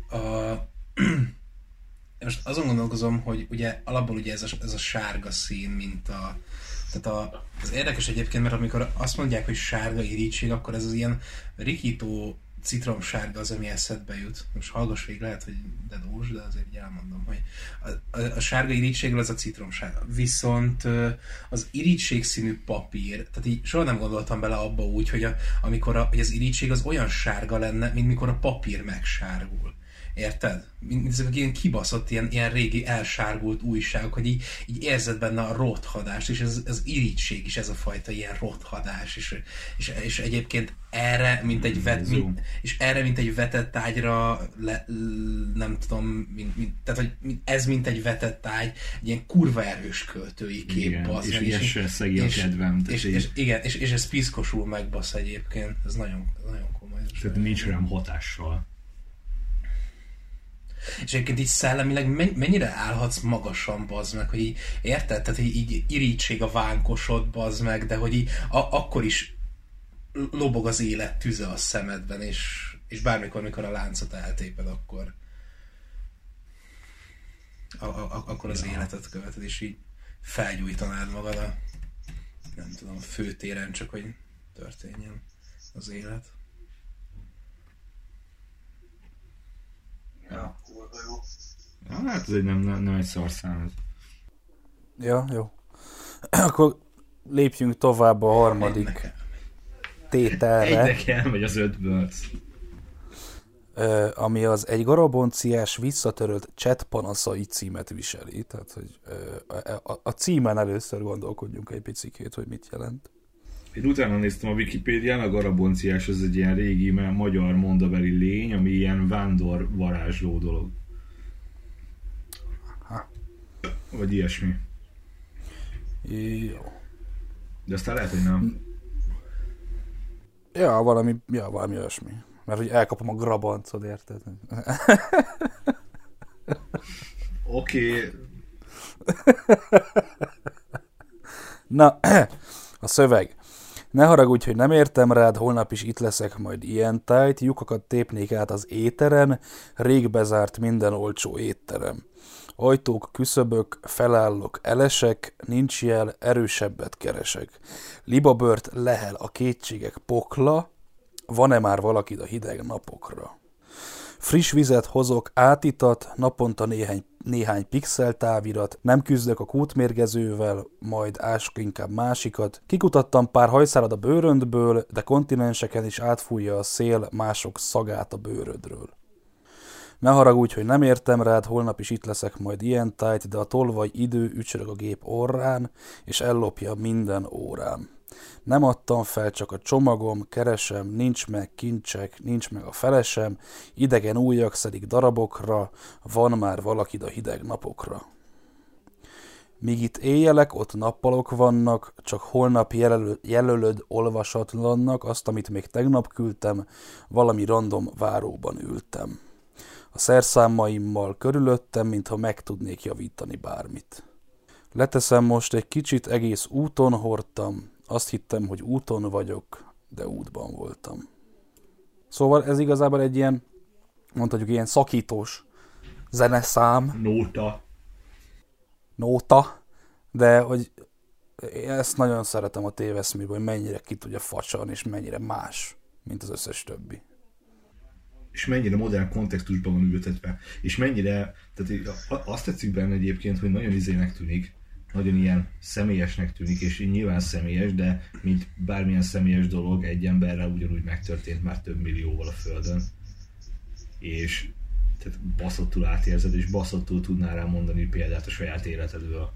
A, most azon gondolkozom, hogy ugye alapból ugye ez a, ez a sárga szín, mint a tehát a, az érdekes egyébként, mert amikor azt mondják, hogy sárga irítség, akkor ez az ilyen rikító citromsárga az, ami eszedbe jut. Most hallgass végig, lehet, hogy dedós, de azért így elmondom, hogy a, a, a sárga irítségről az a citromsárga. Viszont az irítség színű papír, tehát így soha nem gondoltam bele abba úgy, hogy, a, amikor a, hogy az irítség az olyan sárga lenne, mint mikor a papír megsárgul. Érted? Ezek ilyen kibaszott, ilyen, ilyen régi elsárgult újságok, hogy így, így érzed benne a rothadást, és ez, ez irítség is ez a fajta ilyen rothadás, és, és, és egyébként erre, mint egy vet, mint, és erre, mint egy vetett ágyra, le, nem tudom, mint, mint, tehát, hogy mint- ez, mint egy vetett ágy, egy ilyen kurva erős költői kép, Igen, bazd és meg, ilyen se szegi a és- kedvem, És, így- és, igen, és, és ez piszkosul megbasz egyébként, ez nagyon, nagyon komoly. Tehát nincs rám hatással. És egyébként így szellemileg men- mennyire állhatsz magasan, bazd meg, hogy így, érted? Tehát így, így irítség a vánkosod, bazd meg, de hogy így a, akkor is lobog az élet tüze a szemedben, és, és bármikor, mikor a láncot eltéped, akkor a, a, akkor az életet követed, és így felgyújtanád magad a nem tudom, főtéren, csak hogy történjen az élet. Ja, kurva jó. Ja, hát ez egy nem, nem, nem egy szarszám. ez. Ja, jó. Akkor lépjünk tovább a harmadik tételre. Egynek elmegy az ötből. Ami az egy garabonciás visszatörött chat panaszai címet viseli. Tehát, hogy ö, a, a, a címen először gondolkodjunk egy picikét, hogy mit jelent. Én utána néztem a Wikipédián, a garabonciás az egy ilyen régi mert magyar mondabeli lény, ami ilyen vándor varázsló dolog. Ha. Vagy ilyesmi. Jó. De aztán lehet, hogy nem. Ja, valami, ja, valami olyasmi. Mert hogy elkapom a grabancod, érted? Oké, okay. Na, a szöveg. Ne haragudj, hogy nem értem rád, holnap is itt leszek majd ilyen tájt, lyukakat tépnék át az éteren, rég bezárt minden olcsó étterem. Ajtók, küszöbök, felállok, elesek, nincs jel, erősebbet keresek. Libabört lehel a kétségek pokla, van-e már valakid a hideg napokra? Friss vizet hozok, átitat, naponta néhány, néhány pixel távirat, nem küzdök a kútmérgezővel, majd ások inkább másikat. Kikutattam pár hajszárat a bőröndből, de kontinenseken is átfújja a szél mások szagát a bőrödről. Ne haragudj, hogy nem értem rád, holnap is itt leszek majd ilyen tájt, de a tolvaj idő ücsörög a gép orrán, és ellopja minden órám. Nem adtam fel, csak a csomagom, keresem, nincs meg kincsek, nincs meg a felesem, idegen újak szedik darabokra, van már valakid a hideg napokra. Míg itt éjjelek, ott nappalok vannak, csak holnap jelölöd, olvasatlannak azt, amit még tegnap küldtem, valami random váróban ültem. A szerszámaimmal körülöttem, mintha meg tudnék javítani bármit. Leteszem most egy kicsit, egész úton hordtam, azt hittem, hogy úton vagyok, de útban voltam. Szóval ez igazából egy ilyen, mondhatjuk ilyen szakítós zeneszám, nóta. nóta, de hogy én ezt nagyon szeretem a téveszműben, hogy mennyire ki tudja facsalni, és mennyire más, mint az összes többi. És mennyire modern kontextusban van ültetve. És mennyire, tehát azt tetszik benne egyébként, hogy nagyon izének tűnik, nagyon ilyen személyesnek tűnik, és nyilván személyes, de mint bármilyen személyes dolog egy emberrel ugyanúgy megtörtént már több millióval a Földön. És tehát baszottul átérzed, és baszottul tudnál rá mondani példát a saját életedből.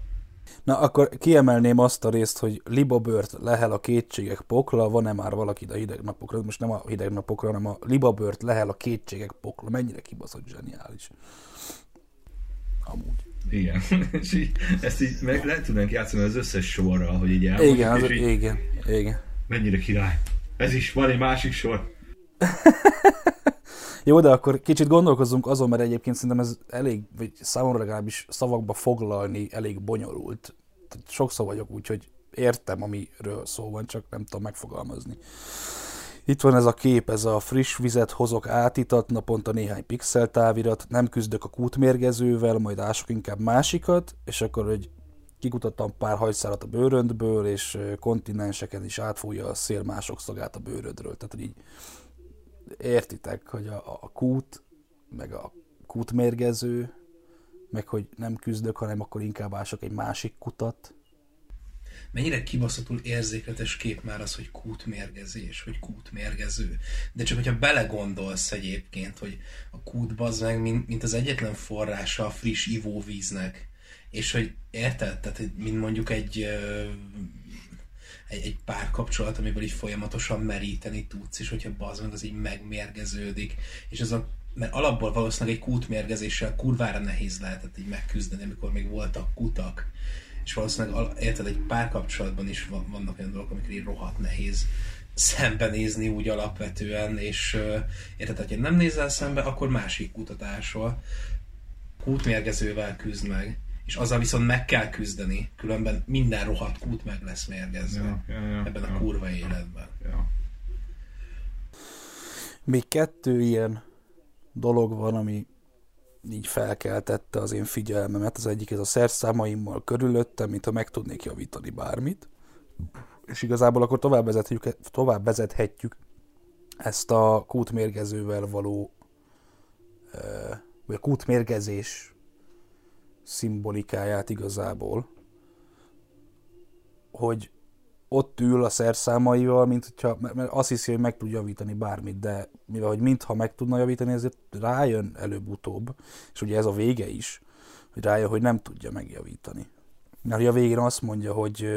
Na, akkor kiemelném azt a részt, hogy libabört lehel a kétségek pokla, van-e már valaki a hideg napokra? Most nem a hideg napokra, hanem a libabört lehel a kétségek pokla. Mennyire kibaszott zseniális. Amúgy. Igen. és így, ezt így meg lehet tudnánk játszani az összes sorral, hogy így elmondjuk, Igen, az, így, igen, igen. mennyire király. Ez is, van egy másik sor. Jó, de akkor kicsit gondolkozzunk azon, mert egyébként szerintem ez elég, vagy számomra legalábbis szavakba foglalni elég bonyolult. Sokszor vagyok úgy, hogy értem, amiről szó van, csak nem tudom megfogalmazni. Itt van ez a kép, ez a friss vizet hozok átitat, naponta néhány pixel távirat, nem küzdök a kútmérgezővel, majd ások inkább másikat, és akkor, hogy kikutattam pár hajszárat a bőröndből, és kontinenseken is átfújja a szél mások szagát a bőrödről. Tehát, így értitek, hogy a, a kút, meg a kútmérgező, meg hogy nem küzdök, hanem akkor inkább ások egy másik kutat. Mennyire kibaszottul érzékletes kép már az, hogy kútmérgezés, vagy kútmérgező. De csak hogyha belegondolsz egyébként, hogy a kút az meg, mint, mint az egyetlen forrása a friss ivóvíznek, és hogy érted, tehát hogy mint mondjuk egy, egy, egy párkapcsolat, amiből így folyamatosan meríteni tudsz, és hogyha bazd meg, az így megmérgeződik, és az a mert alapból valószínűleg egy kútmérgezéssel kurvára nehéz lehetett így megküzdeni, amikor még voltak kutak. És valószínűleg, al- érted, egy párkapcsolatban is van- vannak olyan dolgok, amikor így rohadt nehéz szembenézni úgy alapvetően, és érted, hogyha nem nézel szembe, akkor másik kutatásol kútmérgezővel küzd meg, és azzal viszont meg kell küzdeni, különben minden rohadt kút meg lesz mérgezve Ja, ja, ja, ebben a ja. kurva életben. Ja. Még kettő ilyen dolog van, ami így felkeltette az én figyelmemet. Az egyik ez a szerszámaimmal körülöttem, mintha meg tudnék javítani bármit. És igazából akkor tovább vezethetjük, tovább vezethetjük ezt a kútmérgezővel való, vagy a kútmérgezés szimbolikáját igazából, hogy ott ül a szerszámaival, mint hogyha, mert, azt hiszi, hogy meg tud javítani bármit, de mivel, hogy mintha meg tudna javítani, ezért rájön előbb-utóbb, és ugye ez a vége is, hogy rájön, hogy nem tudja megjavítani. Mert a végén azt mondja, hogy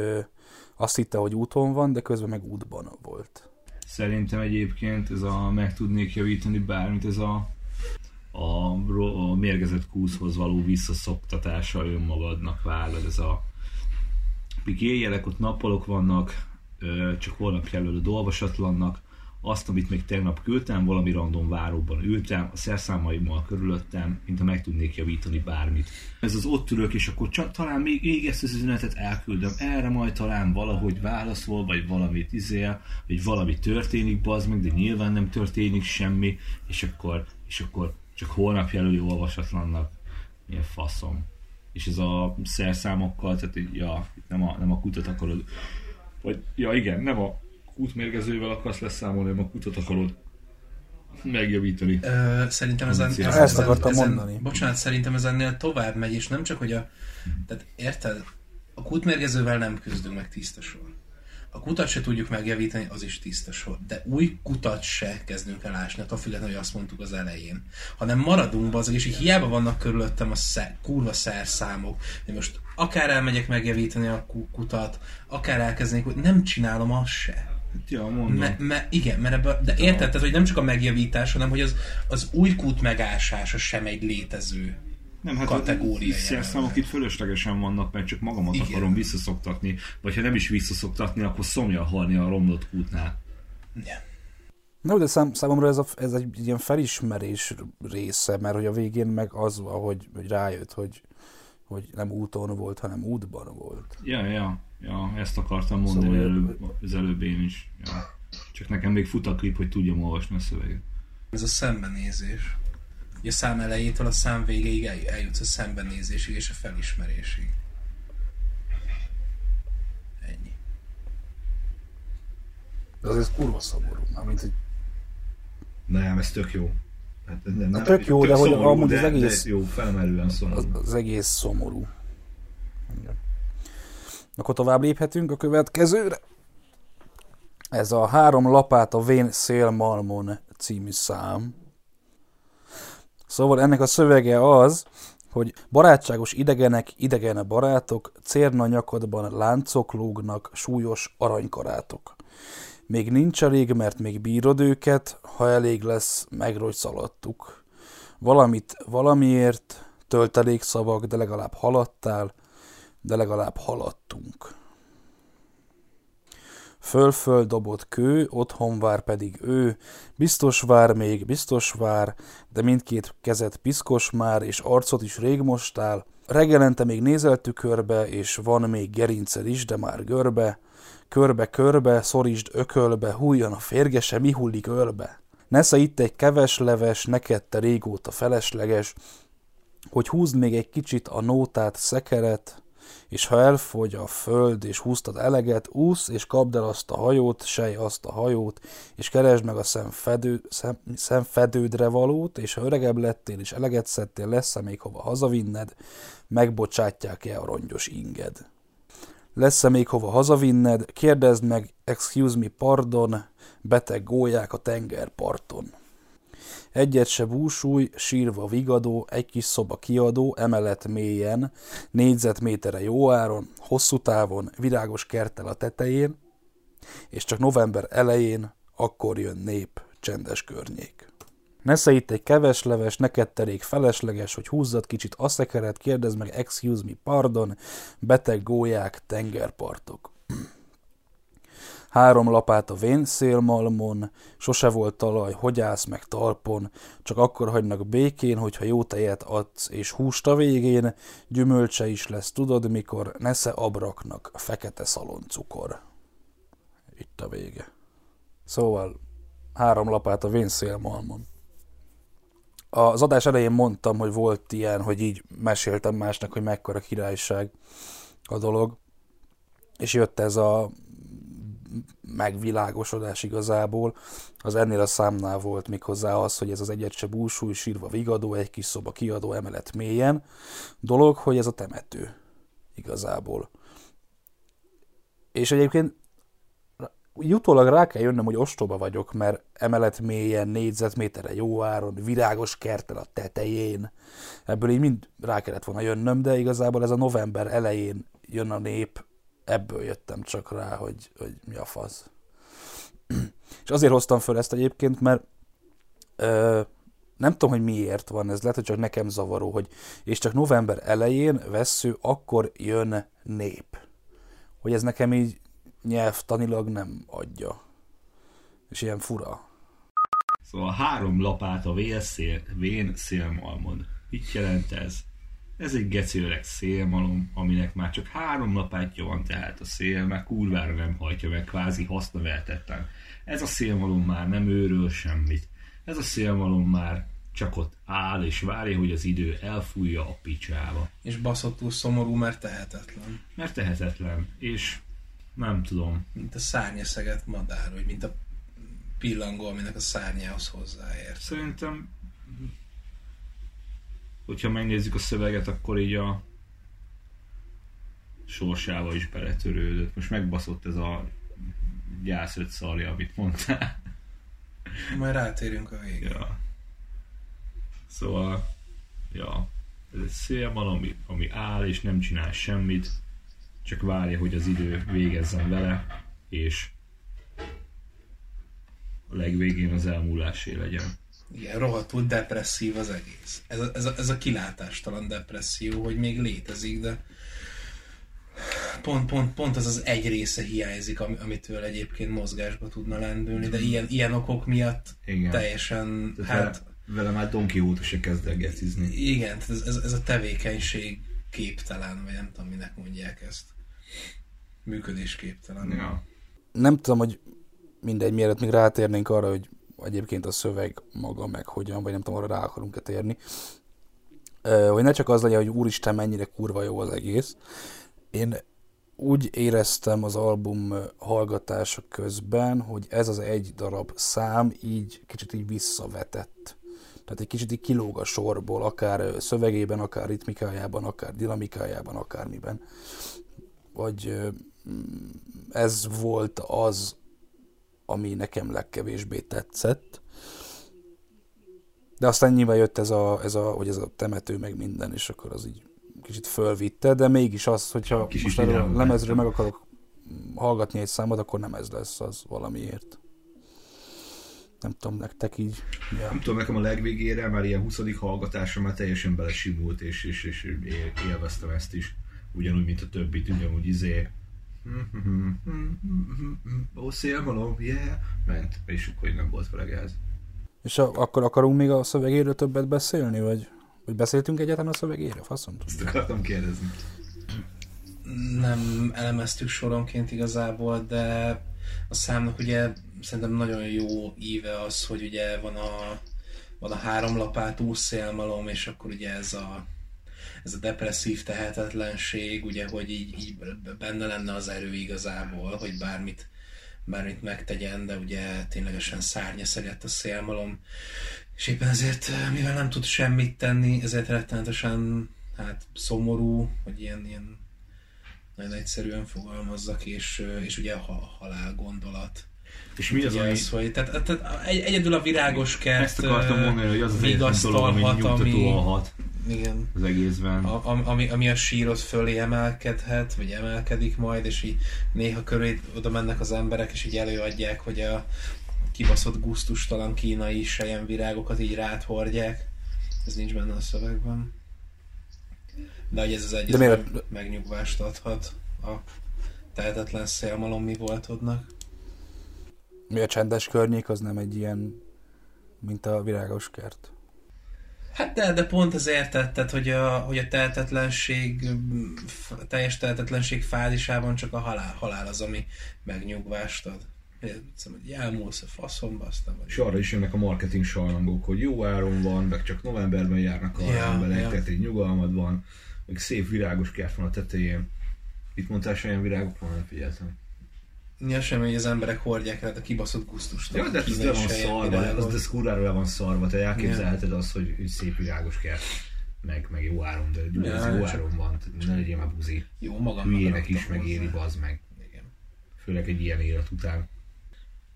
azt hitte, hogy úton van, de közben meg útban volt. Szerintem egyébként ez a meg tudnék javítani bármit, ez a, a, a mérgezett kúszhoz való visszaszoktatása önmagadnak vállal, ez a míg éjjelek, ott nappalok vannak, csak holnap jelölőd olvasatlannak, azt, amit még tegnap küldtem, valami random váróban ültem, a szerszámaimmal körülöttem, mint ha meg tudnék javítani bármit. Ez az ott ülök, és akkor csak talán még, még ezt az üzenetet elküldöm, erre majd talán valahogy válaszol, vagy valamit izél, vagy valami történik, bazd meg, de nyilván nem történik semmi, és akkor, és akkor csak holnap jelöli olvasatlannak. Milyen faszom. És ez a szerszámokkal, tehát ja, nem a, nem a kutat akarod, vagy, ja igen, nem a kútmérgezővel akarsz leszámolni, hanem a kutat akarod megjavítani. Ö, szerintem ezen, Ezt ezen, ezen, akartam ezen, mondani. Bocsánat, szerintem ez ennél tovább megy, és nem csak, hogy a... Tehát érted? A kútmérgezővel nem küzdünk meg tiszta sor. A kutat se tudjuk megjavítani, az is tiszta sor. De új kutat se kezdünk el ásni, attól függetlenül, hogy azt mondtuk az elején. Hanem maradunk be és így hiába vannak körülöttem a sze, kurva szerszámok, hogy most akár elmegyek megjavítani a ku- kutat, akár elkezdenék, hogy nem csinálom azt se. Ja, mondom. Me, me, igen, mert ebbe, de érted, tehát, hogy nem csak a megjavítás, hanem hogy az, az új kút megásása sem egy létező. Nem, hát kategória a szerszámok itt fölöslegesen vannak, mert csak magamat Igen. Akarom visszaszoktatni, vagy ha nem is visszaszoktatni, akkor szomja halni a romlott kútnál. Igen. Na, de szám, számomra ez, a, ez egy ilyen felismerés része, mert hogy a végén meg az van, hogy, rájött, hogy, hogy nem úton volt, hanem útban volt. Ja, ja, ja, ezt akartam mondani szóval előbb, az előbb én is. Ja. Csak nekem még fut a klip, hogy tudjam olvasni a szöveget. Ez a szembenézés. Ugye a szám elejétől a szám végéig el, eljutsz a szembenézésig és a felismerésig. Ennyi. De az ez kurva szomorú, mint hogy Nem, ez tök jó. Hát, nem, Hát tök jó, de hogy amúgy az de, egész- De jó, felmerően szomorú. az, az egész szomorú. Igen. Akkor tovább léphetünk a következőre. Ez a három lapát a Vén Szélmalmon című szám. Szóval ennek a szövege az, hogy barátságos idegenek, idegen barátok, cérna nyakadban láncok lógnak, súlyos aranykarátok. Még nincs elég, mert még bírod őket, ha elég lesz, megrogy szaladtuk. Valamit valamiért, töltelék szavak, de legalább haladtál, de legalább haladtunk. Föl-föl dobott kő, otthon vár pedig ő, biztos vár még, biztos vár, de mindkét kezet piszkos már, és arcot is rég mostál. Reggelente még nézel tükörbe, és van még gerinced is, de már görbe. Körbe-körbe, szorítsd ökölbe, hújjon a férgese, mi hullik ölbe. Nesze itt egy keves leves, neked te régóta felesleges, hogy húzd még egy kicsit a nótát, szekeret, és ha elfogy a föld, és húztad eleget, úsz, és kapd el azt a hajót, sej azt a hajót, és keresd meg a szemfedő, szem, szemfedődre valót, és ha öregebb lettél, és eleget szedtél, lesz-e még hova hazavinned, megbocsátják-e a rongyos inged. Lesz-e még hova hazavinned, kérdezd meg, excuse me, pardon, beteg gólyák a tengerparton. Egyet se búsúj, sírva vigadó, egy kis szoba kiadó, emelet mélyen, négyzetméterre jó áron, hosszú távon, virágos kerttel a tetején, és csak november elején, akkor jön nép, csendes környék. Nesze itt egy keves leves, neked terék felesleges, hogy húzzad kicsit a szekeret, kérdezd meg, excuse me, pardon, beteg gólyák, tengerpartok. Három lapát a vén szélmalmon, sose volt talaj, hogy állsz meg talpon, csak akkor hagynak békén, hogyha jó tejet adsz, és húst a végén, gyümölcse is lesz, tudod mikor, nesze abraknak, fekete szaloncukor. Itt a vége. Szóval három lapát a vén szélmalmon. Az adás elején mondtam, hogy volt ilyen, hogy így meséltem másnak, hogy mekkora királyság a dolog, és jött ez a megvilágosodás igazából. Az ennél a számnál volt méghozzá az, hogy ez az egyet se búsúly, sírva vigadó, egy kis szoba kiadó emelet mélyen. Dolog, hogy ez a temető igazából. És egyébként úgy utólag rá kell jönnöm, hogy ostoba vagyok, mert emelet mélyen, négyzetméterre jó áron, virágos kertel a tetején. Ebből így mind rá kellett volna jönnöm, de igazából ez a november elején jön a nép, ebből jöttem csak rá, hogy, hogy mi a fasz. És azért hoztam föl ezt egyébként, mert ö, nem tudom, hogy miért van ez, lehet, hogy csak nekem zavaró, hogy és csak november elején vesző, akkor jön nép. Hogy ez nekem így nyelvtanilag nem adja. És ilyen fura. Szóval három lapát a vén szélmalmod. Mit jelent ez? Ez egy geci öreg szélmalom, aminek már csak három lapátja van, tehát a szél már kurvára nem hajtja meg, kvázi hasznaveltetlen. Ez a szélmalom már nem őröl semmit. Ez a szélmalom már csak ott áll és várja, hogy az idő elfújja a picsába. És baszottul szomorú, mert tehetetlen. Mert tehetetlen, és nem tudom. Mint a szárnyaszeget madár, vagy mint a pillangó, aminek a szárnyához hozzáért. Szerintem, hogyha megnézzük a szöveget, akkor így a sorsába is beletörődött. Most megbaszott ez a gyász öt szarja, amit mondtál. Majd rátérünk a végén. Ja. Szóval, ja, ez egy szélmal, ami, ami áll és nem csinál semmit, csak várja, hogy az idő végezzen vele, és a legvégén az elmúlásé legyen. Igen, rohadtul depresszív az egész. Ez a, ez, a, ez a kilátástalan depresszió, hogy még létezik, de pont, pont, pont az az egy része hiányzik, ami, amitől egyébként mozgásba tudna lendülni, de ilyen, ilyen okok miatt Igen. teljesen, Tehát hát vele, vele már Don Quixote se kezd el gecizni. igen, ez, ez, ez a tevékenység képtelen, vagy nem tudom, minek mondják ezt. Működésképtelen. Ja. Nem tudom, hogy mindegy, mielőtt még rátérnénk arra, hogy egyébként a szöveg maga meg hogyan, vagy nem tudom, arra rá akarunk-e térni. Hogy ne csak az legyen, hogy úristen, mennyire kurva jó az egész. Én úgy éreztem az album hallgatása közben, hogy ez az egy darab szám így kicsit így visszavetett. Tehát egy kicsit így kilóg a sorból, akár szövegében, akár ritmikájában, akár dinamikájában, akármiben. Vagy mm, ez volt az, ami nekem legkevésbé tetszett. De aztán nyilván jött ez a, ez a, hogy ez a temető, meg minden, és akkor az így kicsit fölvitte, de mégis az, hogyha Kicsit most erről lemezről meg akarok hallgatni egy számot, akkor nem ez lesz az valamiért. Nem tudom, nektek így. Ja. Nem tudom, nekem a legvégére már ilyen 20. hallgatásra már teljesen belesimult, és, és, és él- élveztem ezt is. Ugyanúgy, mint a többit, ugyanúgy izé. Ó, szélmalom, yeah! Ment, és akkor nem volt vele gáz. És a, akkor akarunk még a szövegéről többet beszélni, vagy, vagy beszéltünk egyáltalán a szövegéről? Faszom Ezt tudja. akartam kérdezni. nem elemeztük soronként igazából, de a számnak ugye szerintem nagyon jó íve az, hogy ugye van a, van a három lapátú szélmalom, és akkor ugye ez a, ez a depresszív tehetetlenség, ugye, hogy így, így benne lenne az erő igazából, hogy bármit, bármit megtegyen, de ugye ténylegesen szárnya szegett a szélmalom, és éppen ezért, mivel nem tud semmit tenni, ezért rettenetesen hát szomorú, hogy ilyen, ilyen nagyon egyszerűen fogalmazzak, és, és ugye a ha- halál gondolat. És mi az, ami... ez, hogy, tehát, tehát egy, egyedül a virágos kert Ezt akartam mondani, hogy az az egyetlen dolog, ami vigasztalhat, nyugtató hat igen, az egészben. a, am- ami, ami a sírod fölé emelkedhet, vagy emelkedik majd, és így néha köré oda mennek az emberek, és így előadják, hogy a kibaszott gusztustalan kínai sejemvirágokat így rád hordják. Ez nincs benne a szövegben. De hogy ez az egyetlen miért- megnyugvást adhat a tehetetlen szélmalom mi voltodnak. Mi a csendes környék, az nem egy ilyen, mint a virágos kert. Hát de, de pont ezért tetted, hogy a, hogy a tehetetlenség, f- teljes tehetetlenség fázisában csak a halál, halál az, ami megnyugvást ad. Egyszerűen, hogy elmúlsz a faszomba, aztán vagy. És arra is jönnek a marketing sajlangok, hogy jó áron van, meg csak novemberben járnak a Ja, emberek, ja. tehát egy nyugalmad van, meg szép virágos kert van a tetején. Itt mondtál, olyan virágok van, nem figyeltem. Ja, semmi, hogy az emberek hordják el a kibaszott gusztust. Ja, de hát ez le van szarva, az, de ez kurvára le van szarva, te elképzelheted azt, hogy, hogy szép virágos kert, meg, meg jó áron, de Ja, ja, jó csak- áron van, ne legyél már buzi. Jó, magam Hülyének is megéri, bazd meg. Igen. Főleg egy ilyen élet után.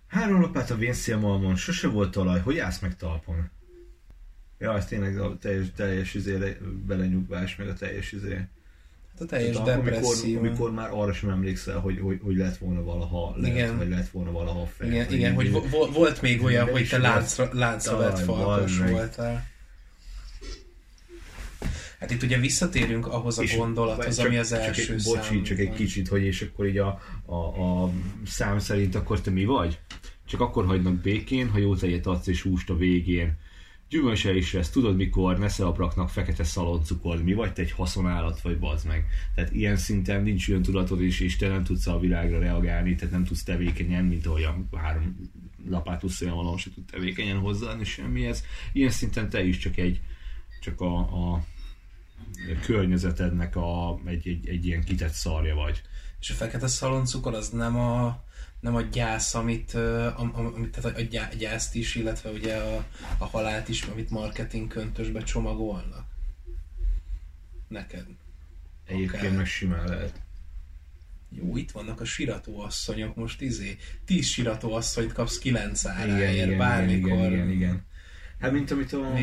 Három lapát a vénszélmalmon, sose volt talaj, hogy állsz meg talpon? Ja, ez tényleg a teljes, teljes izé, belenyugvás, meg a teljes izé. Teljes Tehát amikor, depresszió. amikor már arra sem emlékszel, hogy, hogy, hogy lett volna valaha lett, Igen. vagy lett volna valaha fel. Igen, igen, hogy vo- vo- volt még olyan, hogy te láncra, láncra vett meg. voltál. Hát itt ugye visszatérünk ahhoz a gondolathoz, csak- ami az csak első egy, bocsi, számban. csak egy kicsit, hogy és akkor így a, a, a szám szerint akkor te mi vagy? Csak akkor hagynak békén, ha jó tejet adsz és húst a végén. Gyümölcse is lesz, tudod mikor, nesze raknak fekete szaloncukor, mi vagy te egy haszonállat vagy bazd meg. Tehát ilyen szinten nincs olyan tudatod és, te nem tudsz a világra reagálni, tehát nem tudsz tevékenyen, mint olyan három lapát olyan se tud tevékenyen hozzáadni semmihez. Ilyen szinten te is csak egy, csak a, a környezetednek a, egy, egy, egy ilyen kitett szarja vagy. És a fekete szaloncukor az nem a, nem a gyász, amit, am, am, amit tehát a gyá- gyászt is, illetve ugye a, a halált is, amit marketing köntösbe csomagolnak. Neked. Egyébként Akár. meg simán lehet. Jó, itt vannak a siratóasszonyok, most izé, 10 siratóasszonyt kapsz 9 Igen, áráért, igen, bármikor. igen, igen, igen. Hát mint amit a.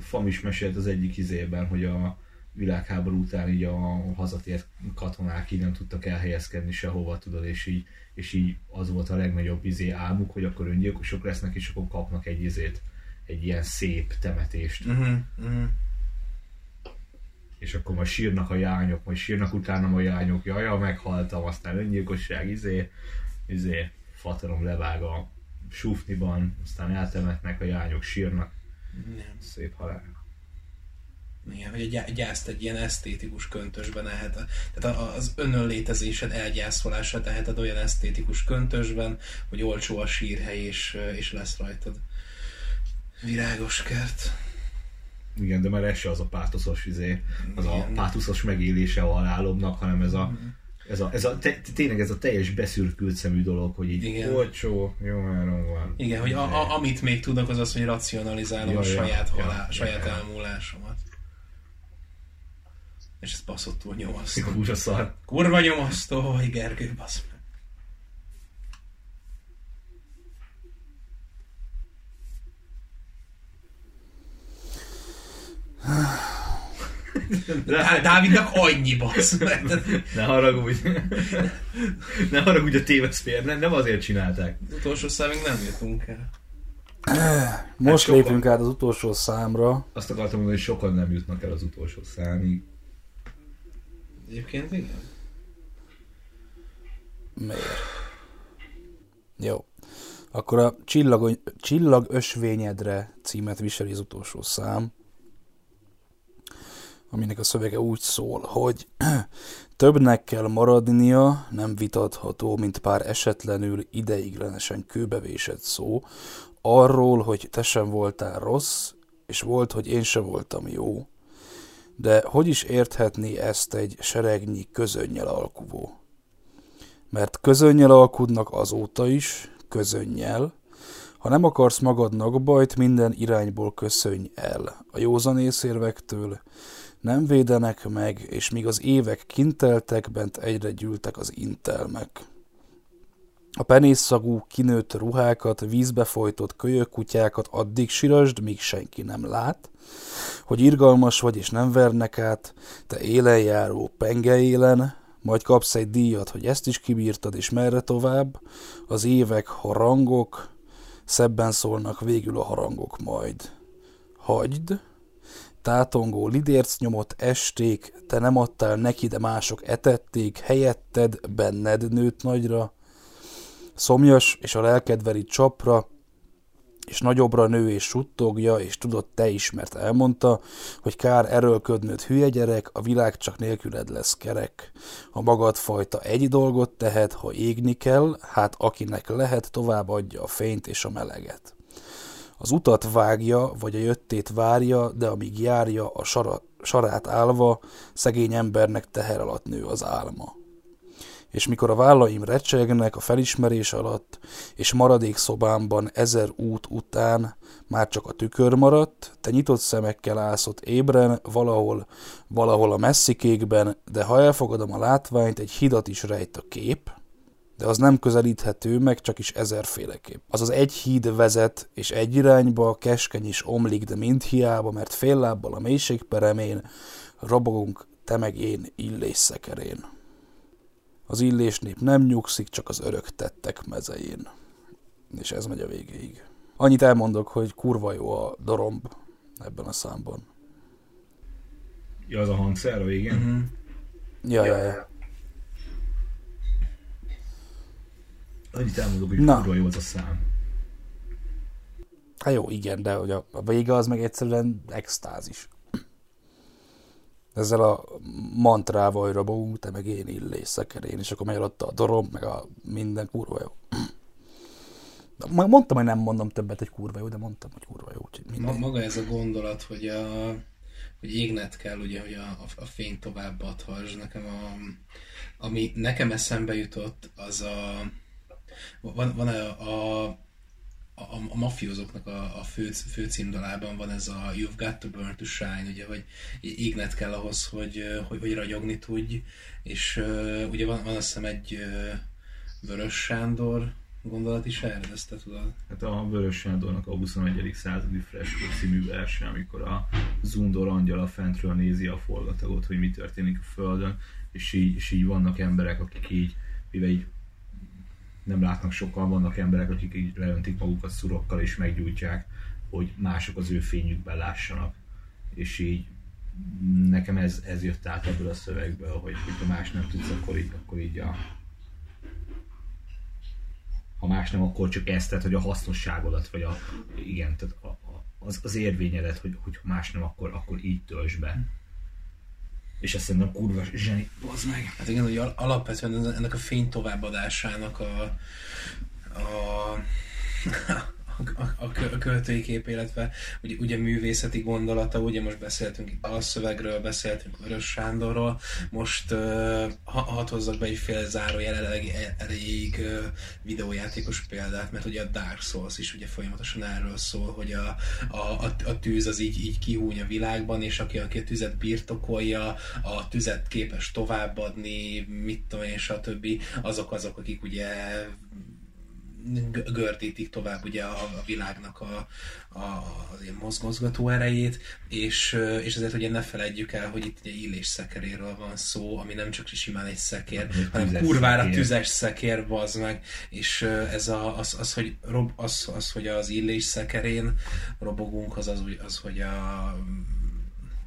Fam is mesélt az egyik izében, hogy a világháború után így a hazatért katonák így nem tudtak elhelyezkedni sehova, tudod, és így, és így az volt a legnagyobb izé álmuk, hogy akkor öngyilkosok lesznek, és akkor kapnak egy izét, egy ilyen szép temetést. Uh-huh, uh-huh. és akkor majd sírnak a jányok, majd sírnak utánam a jányok, jaja, meghaltam, aztán öngyilkosság, izé, izé, fatarom levág a sufniban, aztán eltemetnek a jányok, sírnak, Igen. szép halál. Igen, hogy a gyá- gyászt egy ilyen esztétikus köntösben lehet. Tehát a- az önönlétezésed elgyászolása teheted olyan esztétikus köntösben, hogy olcsó a sírhely és, és lesz rajtad virágos kert. Igen, de már ez se az a pátoszos izé, az a Igen. pátoszos megélése a halálomnak, hanem ez a, ez a, ez a te, tényleg ez a teljes beszürkült szemű dolog, hogy így Igen. olcsó, jó áron van. Igen, hogy a, a, amit még tudok, az az, hogy racionalizálom Ja, a saját, halál, ja, saját ja. elmúlásomat. És ez baszottul nyomasztó. Kurva szar. Kurva nyomasztó, hogy Gergő, basz meg. Dá- Dávidnak annyi basz meg. Ne haragudj. ne haragudj a téveszfér, nem, nem azért csinálták. Az utolsó számig nem jutunk el. Most sokan- lépünk át az utolsó számra. Azt akartam mondani, hogy sokan nem jutnak el az utolsó számig. Egyébként igen. Miért? Jó. Akkor a csillag, Csillagösvényedre címet viseli az utolsó szám, aminek a szövege úgy szól, hogy többnek kell maradnia, nem vitatható, mint pár esetlenül ideiglenesen kőbevésett szó, arról, hogy te sem voltál rossz, és volt, hogy én se voltam jó. De hogy is érthetné ezt egy seregnyi közönnyel alkuvó? Mert közönnyel alkudnak azóta is, közönnyel. Ha nem akarsz magadnak bajt, minden irányból köszönj el. A józanészérvektől nem védenek meg, és míg az évek kinteltek, bent egyre gyűltek az intelmek. A penészszagú, kinőtt ruhákat, vízbe folytott kölyök kutyákat addig sirasd, míg senki nem lát, hogy irgalmas vagy és nem vernek át, te élen járó penge élen, majd kapsz egy díjat, hogy ezt is kibírtad, és merre tovább, az évek harangok, szebben szólnak végül a harangok majd. Hagyd, tátongó lidérc nyomott esték, te nem adtál neki, de mások etették, helyetted, benned nőtt nagyra, szomjas és a lelkedveri csapra, és nagyobbra nő és suttogja, és tudod te is, mert elmondta, hogy kár erőlködnöd hülye gyerek, a világ csak nélküled lesz kerek. A magad fajta egy dolgot tehet, ha égni kell, hát akinek lehet, tovább adja a fényt és a meleget. Az utat vágja, vagy a jöttét várja, de amíg járja a sara, sarát állva, szegény embernek teher alatt nő az álma és mikor a vállaim recsegnek a felismerés alatt, és maradék szobámban ezer út után már csak a tükör maradt, te nyitott szemekkel állsz ott ébren, valahol, valahol a messzi kékben, de ha elfogadom a látványt, egy hidat is rejt a kép, de az nem közelíthető meg csak is ezerféleképp. Azaz egy híd vezet, és egy irányba, keskeny is omlik, de mind hiába, mert fél lábbal a mélység peremén, robogunk, te meg én illés szekerén. Az illés nép nem nyugszik, csak az örök tettek mezején. És ez megy a végéig. Annyit elmondok, hogy kurva jó a doromb ebben a számban. Ja, az a hangszer a végén? Uh-huh. Ja, ja, ja. Annyit elmondok, hogy Na. kurva jó az a szám. Hát jó, igen, de hogy a, a vége az meg egyszerűen extázis. Ezzel a mantrával, hogy robogunk, te meg én illés szekerén, és akkor megy ott a dorom, meg a minden kurva jó. Majd mondtam, hogy nem mondom többet, hogy kurva jó, de mondtam, hogy kurva jó. Úgyhogy maga ez a gondolat, hogy, a, hogy égnet kell, ugye, hogy a, a, a fény tovább adhass. Nekem a, ami nekem eszembe jutott, az a van, van a, a, a, a mafiózóknak a, a fő, fő címdalában van ez a You've got to burn to shine, ugye, hogy égnet kell ahhoz, hogy, hogy, hogy ragyogni tudj, és uh, ugye van, van azt hiszem egy uh, Vörös Sándor gondolat is erre, ezt te tudod? Hát a Vörös Sándornak a 21. századi freskó című verse, amikor a Zundor angyala fentről nézi a forgatagot, hogy mi történik a Földön, és így, és így vannak emberek, akik így, mivel így nem látnak sokan, vannak emberek, akik így leöntik magukat szurokkal és meggyújtják, hogy mások az ő fényükben lássanak. És így nekem ez, ez jött át ebből a szövegből, hogy ha más nem tudsz, akkor így, akkor így a, ha más nem, akkor csak ezt, tehát hogy a hasznosságodat, vagy a, igen, tehát a, a, az, az érvényedet, hogy, hogy ha más nem, akkor, akkor így töltsd be. És ezt szerintem kurva zseni, bazd meg. Hát igen, hogy al- alapvetően ennek a fény továbbadásának a, a, a, a, kö- a költői kép, illetve ugye, ugye művészeti gondolata, ugye most beszéltünk itt szövegről, beszéltünk Vörös Sándorról, most uh, ha, hadd hozzak be egy fél zárójel elég, elég uh, videójátékos példát, mert ugye a Dark Souls is ugye folyamatosan erről szól, hogy a, a, a, a tűz az így, így kihúny a világban, és aki, aki a tüzet birtokolja, a tüzet képes továbbadni, mit tudom én, stb. azok azok, akik ugye gördítik tovább ugye a, a világnak a, a, az ilyen mozgozgató erejét, és, és ezért ugye ne felejtjük el, hogy itt ugye illés szekeréről van szó, ami nem csak simán egy szekér, Egy hanem tüzes kurvára szekér. tüzes szekér, bazd meg, és ez a, az, az, hogy rob, az, az, hogy az illés szekerén robogunk, az az, az hogy a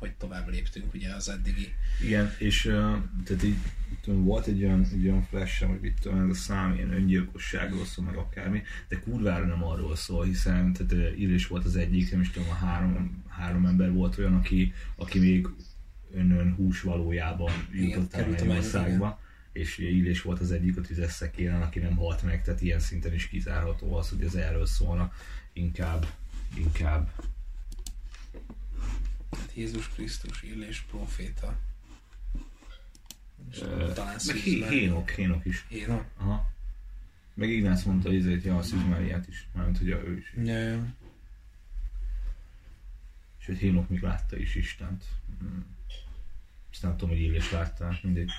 hogy tovább léptünk ugye az eddigi Igen, és uh, tehát így tudom, volt egy olyan, egy olyan flash hogy mit tudom, ez a szám ilyen öngyilkosságról szól, meg akármi, de kurvára nem arról szól, hiszen tehát uh, Illés volt az egyik, nem is tudom, a három, három ember volt olyan, aki, aki még önön hús valójában jutott el került a Mennyországba, és Illés volt az egyik a tüzes szekéren, aki nem halt meg, tehát ilyen szinten is kizárható az, hogy ez erről szólna, inkább, inkább Jézus Krisztus, illés proféta. És Ö, talán meg Hé- Hénok, Hénok is. Hénok? Aha. Meg Ignác mondta, ezért, ja, a Szűzmáriát is, mármint, hogy ő is. Ja, ja. És hogy Hénok még látta is Istent. Mm. Ezt nem tudom, hogy Illés látta, mindegy.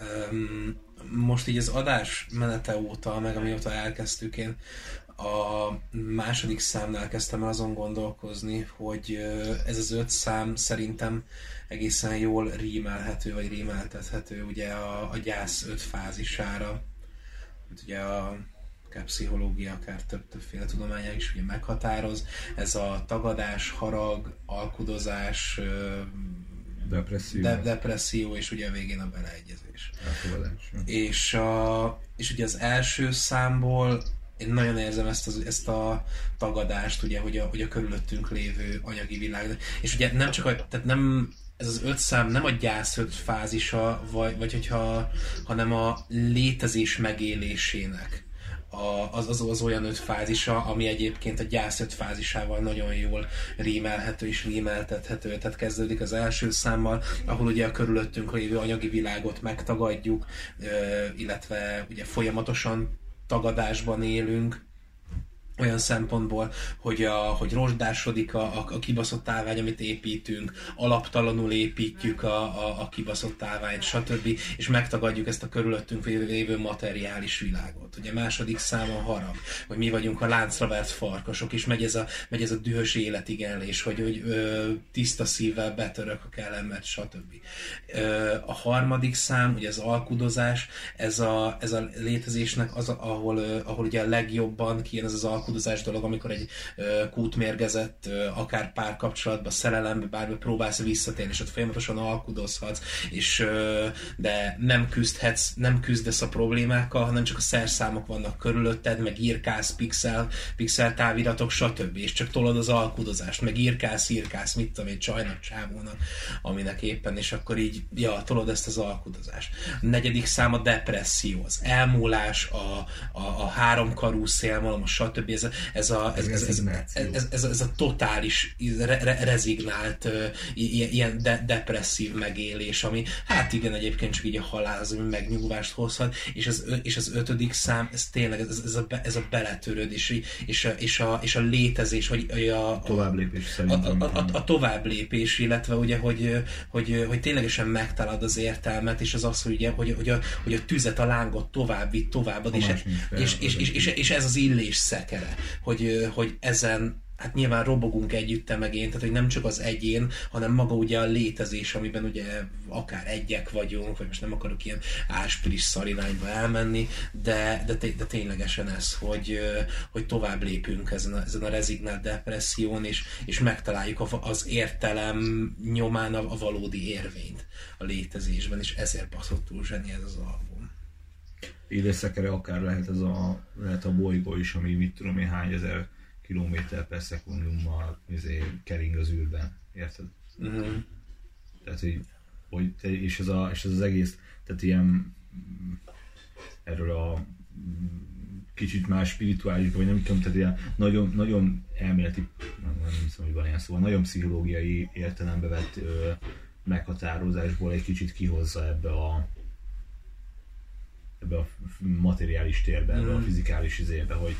Öm, most így az adás menete óta, meg amióta elkezdtük én, a második számnál kezdtem el azon gondolkozni, hogy ez az öt szám szerintem egészen jól rímelhető, vagy rímeltethető ugye a, a gyász öt fázisára. Itt ugye a akár pszichológia, akár több, többféle tudománya is ugye meghatároz. Ez a tagadás, harag, alkudozás, Depresszió. de, depresszió, és ugye a végén a beleegyezés. elfogadás. És, a, és ugye az első számból én nagyon érzem ezt, az, ezt a tagadást, ugye, hogy a, hogy a körülöttünk lévő anyagi világ. És ugye nem csak a, tehát nem, ez az öt szám nem a gyász öt fázisa, vagy, vagy hogyha, hanem a létezés megélésének a, az, az, az olyan öt fázisa, ami egyébként a gyász öt fázisával nagyon jól rímelhető és rímeltethető. Tehát kezdődik az első számmal, ahol ugye a körülöttünk lévő anyagi világot megtagadjuk, illetve ugye folyamatosan tagadásban élünk, olyan szempontból, hogy, a, hogy rozsdásodik a, a, a kibaszott állvány, amit építünk, alaptalanul építjük a, a, a kibaszott állványt, stb. és megtagadjuk ezt a körülöttünk lévő materiális világot. Ugye második szám a harag, hogy mi vagyunk a láncra vert farkasok, és megy ez a, megy ez a dühös életigenlés, hogy, hogy ö, tiszta szívvel betörök a kellemet, stb. Ö, a harmadik szám, ugye az alkudozás, ez a, ez a létezésnek az, ahol, ahol ugye a legjobban kijön ez az alkudozás, alkudozás dolog, amikor egy kútmérgezett, uh, akár párkapcsolatban, szerelembe, bármi próbálsz visszatérni, és ott folyamatosan alkudozhatsz, és de nem küzdhetsz, nem küzdesz a problémákkal, hanem csak a szerszámok vannak körülötted, meg írkálsz, pixel, pixel táviratok, stb. És csak tolod az alkudozást, meg írkálsz, írkálsz, mit tudom én, csajnak, csávónak, aminek éppen, és akkor így, ja, tolod ezt az alkudozást. A negyedik szám a depresszió, az elmúlás, a, a, a háromkarú szélmalom, a stb ez a, ez a, ez, ez, ez, ez, ez, a totális re, re, rezignált ilyen de, depresszív megélés, ami hát igen, egyébként csak így a halál az, ami megnyugvást hozhat, és az, és az ötödik szám, ez tényleg ez, ez, a, ez a beletörődés, és a, és a, és a létezés, vagy a, a továbblépés szerintem. A, a, a, a továbblépés, illetve ugye, hogy, hogy, hogy ténylegesen megtalad az értelmet, és az az, hogy, ugye, hogy, hogy, a, hogy a tüzet, a lángot tovább vitt, tovább és, és, és, és, és, és, ez az illés szekere vele, hogy, hogy ezen hát nyilván robogunk együtte meg én, tehát hogy nem csak az egyén, hanem maga ugye a létezés, amiben ugye akár egyek vagyunk, vagy most nem akarok ilyen áspiris szarinányba elmenni, de, de, de ténylegesen ez, hogy, hogy tovább lépünk ezen a, ezen a rezignált depresszión, és, és megtaláljuk az értelem nyomán a, a valódi érvényt a létezésben, és ezért baszott túl zseni ez az album élőszekere akár lehet ez a, lehet a bolygó is, ami mit tudom én hány ezer kilométer per szekundummal izé, kering az űrben, érted? Uh-huh. Tehát, hogy, hogy és, ez a, és ez az egész, tehát ilyen erről a kicsit más spirituális, vagy nem tudom, tehát ilyen nagyon, nagyon elméleti, nem, nem hiszem, hogy van ilyen szó, nagyon pszichológiai értelembe vett ö, meghatározásból egy kicsit kihozza ebbe a, ebbe a materiális térbe, ebbe a mm. fizikális izébe, hogy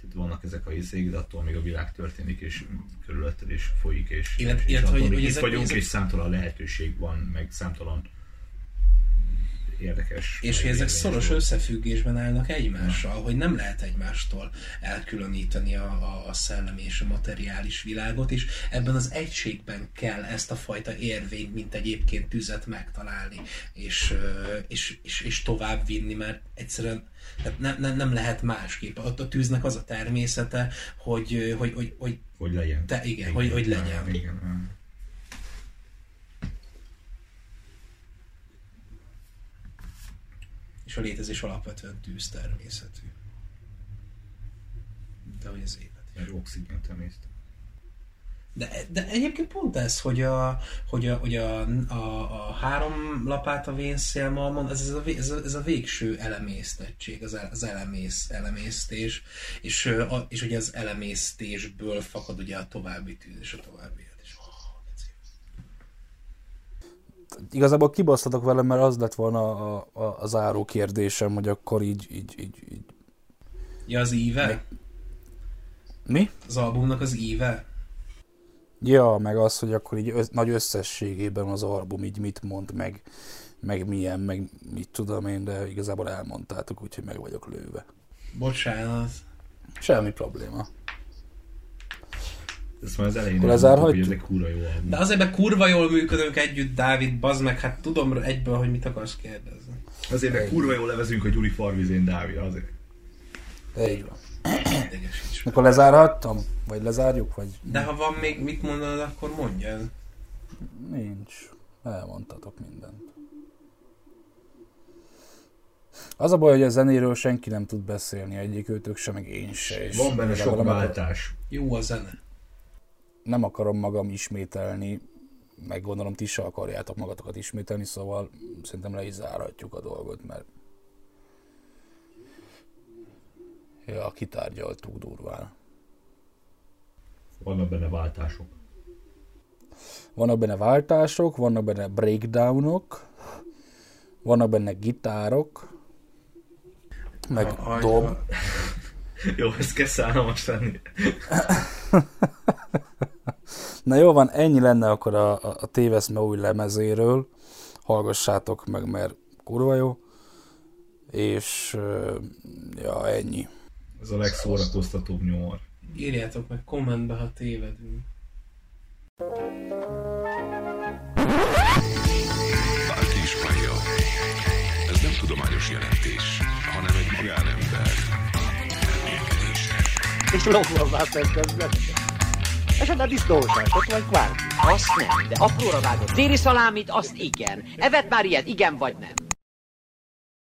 tehát vannak ezek a izék, de attól még a világ történik, és körülötted is folyik, és, Illet, és, és hogy, hogy itt ezek, vagyunk, ezek... és számtalan lehetőség van, meg számtalan érdekes. És hogy ezek szoros összefüggésben állnak egymással, ja. hogy nem lehet egymástól elkülöníteni a, a, a szellemi és a materiális világot, és ebben az egységben kell ezt a fajta érvényt, mint egyébként tüzet megtalálni, és, és, és, és tovább vinni, mert egyszerűen tehát ne, ne, nem lehet másképp. A, a tűznek az a természete, hogy, hogy, hogy, hogy, hogy legyen. Te, igen, igen, hogy, hogy legyen. Igen, és a létezés alapvetően tűz természetű. De hogy az élet. Mert oxigént emészt. De, de egyébként pont ez, hogy a, hogy a, hogy a, a, a három lapát a vénszélmalmon, ez, ez, a, ez, a, ez a végső elemésztettség, az, el, az elemész, elemésztés, és, a, és ugye az elemésztésből fakad ugye a további tűz és a további igazából kibasztatok velem, mert az lett volna a, a, a záró kérdésem, hogy akkor így, így, így, így. Ja, az íve? Mi? Mi? Az albumnak az íve? Ja, meg az, hogy akkor így össz, nagy összességében az album így mit mond, meg, meg milyen, meg mit tudom én, de igazából elmondtátok, úgyhogy meg vagyok lőve. Bocsánat. Semmi probléma. Ez már az elején mondtuk, hogy ezek kurva jó De azért mert kurva jól működünk együtt, Dávid, bazd meg, hát tudom egyből, hogy mit akarsz kérdezni. Azért mert kurva jól levezünk a Gyuri Farvizén, Dávid, azért. Így van. Akkor lezárhattam? Vagy lezárjuk? Vagy... De ha van még mit mondanod, akkor mondj el. Nincs. Elmondtatok mindent. Az a baj, hogy a zenéről senki nem tud beszélni, egyik őtök sem, meg én se. És Van benne sok váltás. Jó a zene nem akarom magam ismételni, meg gondolom ti se akarjátok magatokat ismételni, szóval szerintem le is zárhatjuk a dolgot, mert ja, kitárgyaltuk durván. Vannak benne váltások. Vannak benne váltások, vannak benne breakdownok, vannak benne gitárok, meg a, dob. Jó, ezt kell szállalmas lenni. Na jó van, ennyi lenne akkor a, a, a téveszme új lemezéről. Hallgassátok meg, mert kurva jó. És ja, ennyi. Ez a legszórakoztatóbb nyomor. Írjátok meg kommentbe, ha tévedünk. Bárki is hallja. Ez nem tudományos jelentés, hanem egy magánember. És lopva már. Esetleg disznóság, ott vagy kvárki. Azt nem, de apróra vágott déli szalámit, azt igen. Evet már ilyet, igen vagy nem.